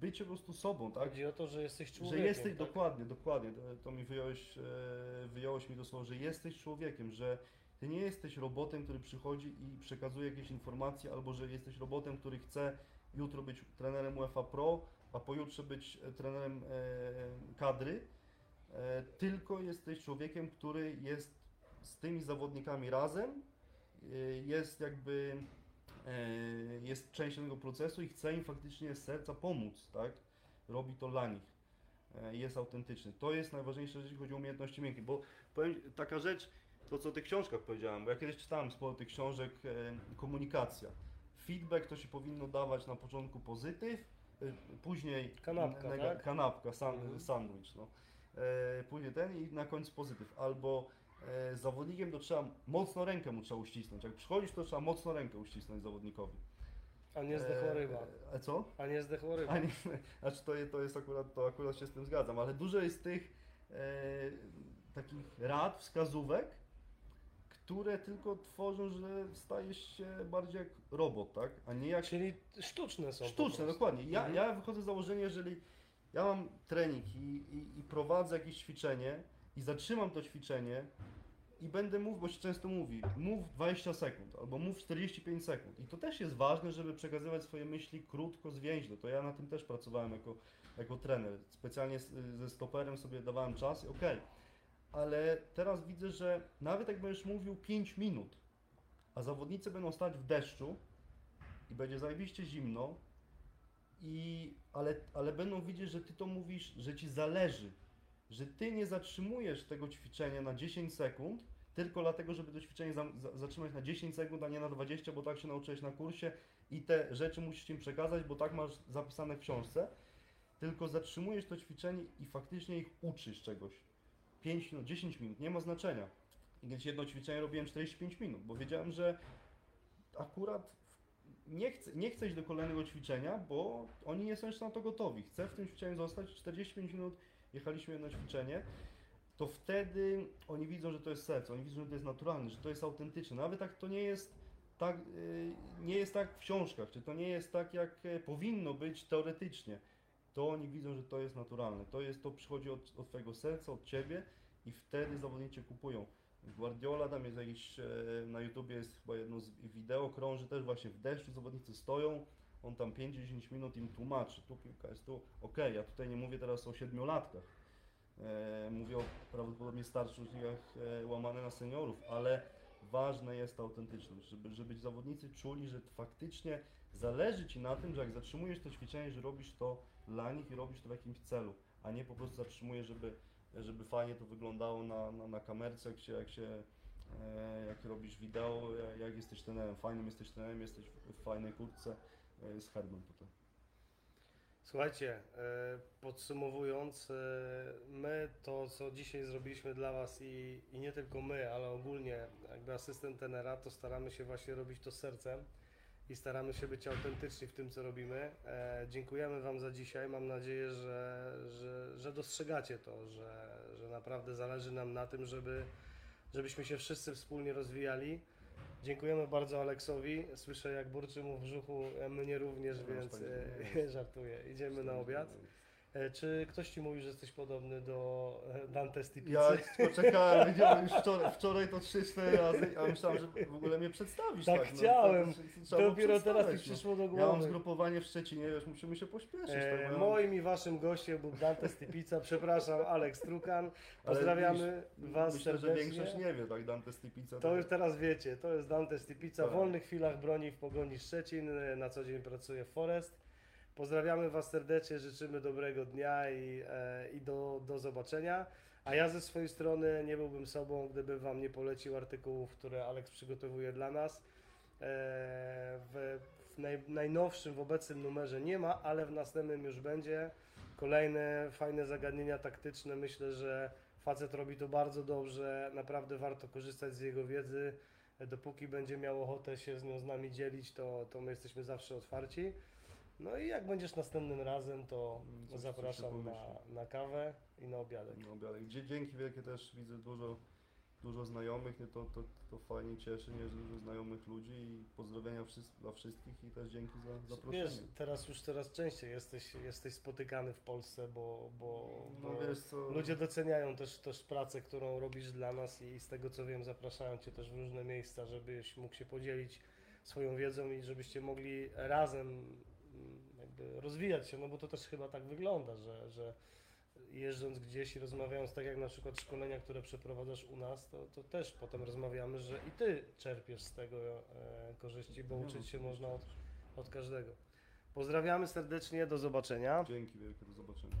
bycie po prostu sobą, tak? Chodzi o to, że jesteś człowiekiem. Że jesteś, tak? dokładnie, dokładnie, to, to mi wyjąłeś, e, wyjąłeś mi to słowo, że jesteś człowiekiem, że ty nie jesteś robotem, który przychodzi i przekazuje jakieś informacje, albo że jesteś robotem, który chce jutro być trenerem UEFA Pro, a pojutrze być e, trenerem e, kadry, tylko jesteś człowiekiem, który jest z tymi zawodnikami razem, jest jakby jest częścią tego procesu i chce im faktycznie z serca pomóc, tak? Robi to dla nich. E, Jest autentyczny. To jest najważniejsze, jeśli chodzi o umiejętności miękkie, bo powiem, taka rzecz, to co o tych książkach powiedziałem, bo ja kiedyś czytałem sporo tych książek, e, komunikacja. Feedback to się powinno dawać na początku pozytyw, e, później Kanapka, nega- tak? kanapka Mhm. sandwich, no. E, później ten i na końcu pozytyw. Albo e, zawodnikiem to trzeba mocno rękę mu trzeba uścisnąć. Jak przychodzisz, to trzeba mocno rękę uścisnąć zawodnikowi. A nie zdechłorywa. E, co? A nie zdechłorywa. A nie, znaczy to, to jest akurat, to akurat się z tym zgadzam, ale dużo jest tych e, takich rad, wskazówek, które tylko tworzą, że stajesz się bardziej jak robot, tak? A nie jak Czyli sztuczne są. Sztuczne, dokładnie. Ja, Mhm. ja wychodzę z założenia, jeżeli ja mam trening i, i, i prowadzę jakieś ćwiczenie i zatrzymam to ćwiczenie i będę mówił, bo się często mówi, mów 20 sekund albo mów 45 sekund. I to też jest ważne, żeby przekazywać swoje myśli krótko, zwięźle. To ja na tym też pracowałem jako jako trener. Specjalnie ze stoperem sobie dawałem czas i okej. Ale teraz widzę, że nawet jak będziesz mówił 5 minut, a zawodnicy będą stać w deszczu i będzie zajebiście zimno, i, ale, ale będą widzieć, że ty to mówisz, że ci zależy, że ty nie zatrzymujesz tego ćwiczenia na 10 sekund, tylko dlatego, żeby to ćwiczenie za, za, zatrzymać na 10 sekund, a nie na 20, bo tak się nauczyłeś na kursie i te rzeczy musisz im przekazać, bo tak masz zapisane w książce, tylko zatrzymujesz to ćwiczenie i faktycznie ich uczysz czegoś. 5 minut, 10 minut, nie ma znaczenia. Kiedyś jedno ćwiczenie robiłem 45 minut, bo wiedziałem, że akurat nie chcę, nie chcę iść do kolejnego ćwiczenia, bo oni nie są jeszcze na to gotowi. Chcę w tym ćwiczeniu zostać 45 minut, jechaliśmy jedno ćwiczenie, to wtedy oni widzą, że to jest serce, oni widzą, że to jest naturalne, że to jest autentyczne. Nawet tak to nie jest tak, y, nie jest tak w książkach, czy to nie jest tak, jak e, powinno być teoretycznie, to oni widzą, że to jest naturalne. To jest, to przychodzi od, od twojego serca, od ciebie i wtedy zawodnicy kupują. Guardiola, tam jest jakiś, e, na YouTubie jest chyba jedno z wideo, krąży też właśnie w deszczu, zawodnicy stoją, on tam 5-10 minut im tłumaczy, tu piłka jest tu, okej, ja tutaj nie mówię teraz o siedmiolatkach, e, mówię o prawdopodobnie starszych ligach e, łamane na seniorów, ale ważna jest ta autentyczność, żeby, żeby zawodnicy czuli, że faktycznie zależy Ci na tym, że jak zatrzymujesz to ćwiczenie, że robisz to dla nich i robisz to w jakimś celu, a nie po prostu zatrzymujesz, żeby, żeby fajnie to wyglądało na, na, na kamerce, jak się, jak się e, jak robisz wideo, jak, jesteś trenerem, fajnym jesteś trenerem, jesteś w, fajnej kurtce z herbem tutaj. Słuchajcie, e, podsumowując, e, my to, co dzisiaj zrobiliśmy dla Was i, i nie tylko my, ale ogólnie jakby asystent tenera, to staramy się właśnie robić to sercem i staramy się być autentyczni w tym, co robimy. E, dziękujemy Wam za dzisiaj. Mam nadzieję, że, że, że dostrzegacie to, że, że naprawdę zależy nam na tym, żeby, żebyśmy się wszyscy wspólnie rozwijali. Dziękujemy bardzo Aleksowi. Słyszę, jak burczy mu w brzuchu, e, mnie również, więc spędzimy e, żartuję. Idziemy na obiad. E, Czy ktoś Ci mówi, że jesteś podobny do e, Dante Stipicy? Ja poczekałem, widziałem już wczoraj, wczoraj to 3-4 razy, a myślałem, że w ogóle mnie przedstawisz. Tak no, chciałem. to trzeba było Dopiero teraz mi no. przyszło do Ja mam głowy. zgrupowanie w Szczecinie, wiesz, musimy się pośpieszyć. E, tak, moim i waszym gościem był Dante Stipica. Przepraszam, Aleks Trukan. Pozdrawiamy widzisz, Was Myślę, że serdecznie. większość nie wie, tak, Dante Stipica. To już teraz wiecie, to jest Dante Stipica. W Tak. wolnych chwilach broni w Pogoni Szczecin, e, na co dzień pracuje w Forest. Pozdrawiamy Was serdecznie, życzymy dobrego dnia i, e, i do, do zobaczenia. A ja ze swojej strony nie byłbym sobą, gdybym Wam nie polecił artykułów, które Aleks przygotowuje dla nas. E, w, w naj, najnowszym, w obecnym numerze nie ma, ale w następnym już będzie. Kolejne fajne zagadnienia taktyczne. Myślę, że facet robi to bardzo dobrze. Naprawdę warto korzystać z jego wiedzy. Dopóki będzie miał ochotę się z nią z nami dzielić, to, to my jesteśmy zawsze otwarci. No i jak będziesz następnym razem, to Mm, coś- zapraszam na, na kawę i na obiadek. No, ale dzie- dzięki wielkie też widzę dużo, dużo znajomych, nie, to, to, to fajnie cieszy, nie, że dużo znajomych ludzi i pozdrowienia wszys- dla wszystkich i też dzięki za zaproszenie. Wiesz, teraz już coraz częściej jesteś, jesteś spotykany w Polsce, bo, bo, bo no wiesz co, ludzie doceniają też, też pracę, którą robisz dla nas i z tego co wiem zapraszają Cię też w różne miejsca, żebyś mógł się podzielić swoją wiedzą i żebyście mogli razem jakby rozwijać się, no bo to też chyba tak wygląda, że, że jeżdżąc gdzieś i rozmawiając, tak jak na przykład szkolenia, które przeprowadzasz u nas, to, to też potem rozmawiamy, że i Ty czerpiesz z tego e, korzyści, bo No, uczyć się można od, od każdego. Pozdrawiamy serdecznie, do zobaczenia. dzięki wielkie, do zobaczenia.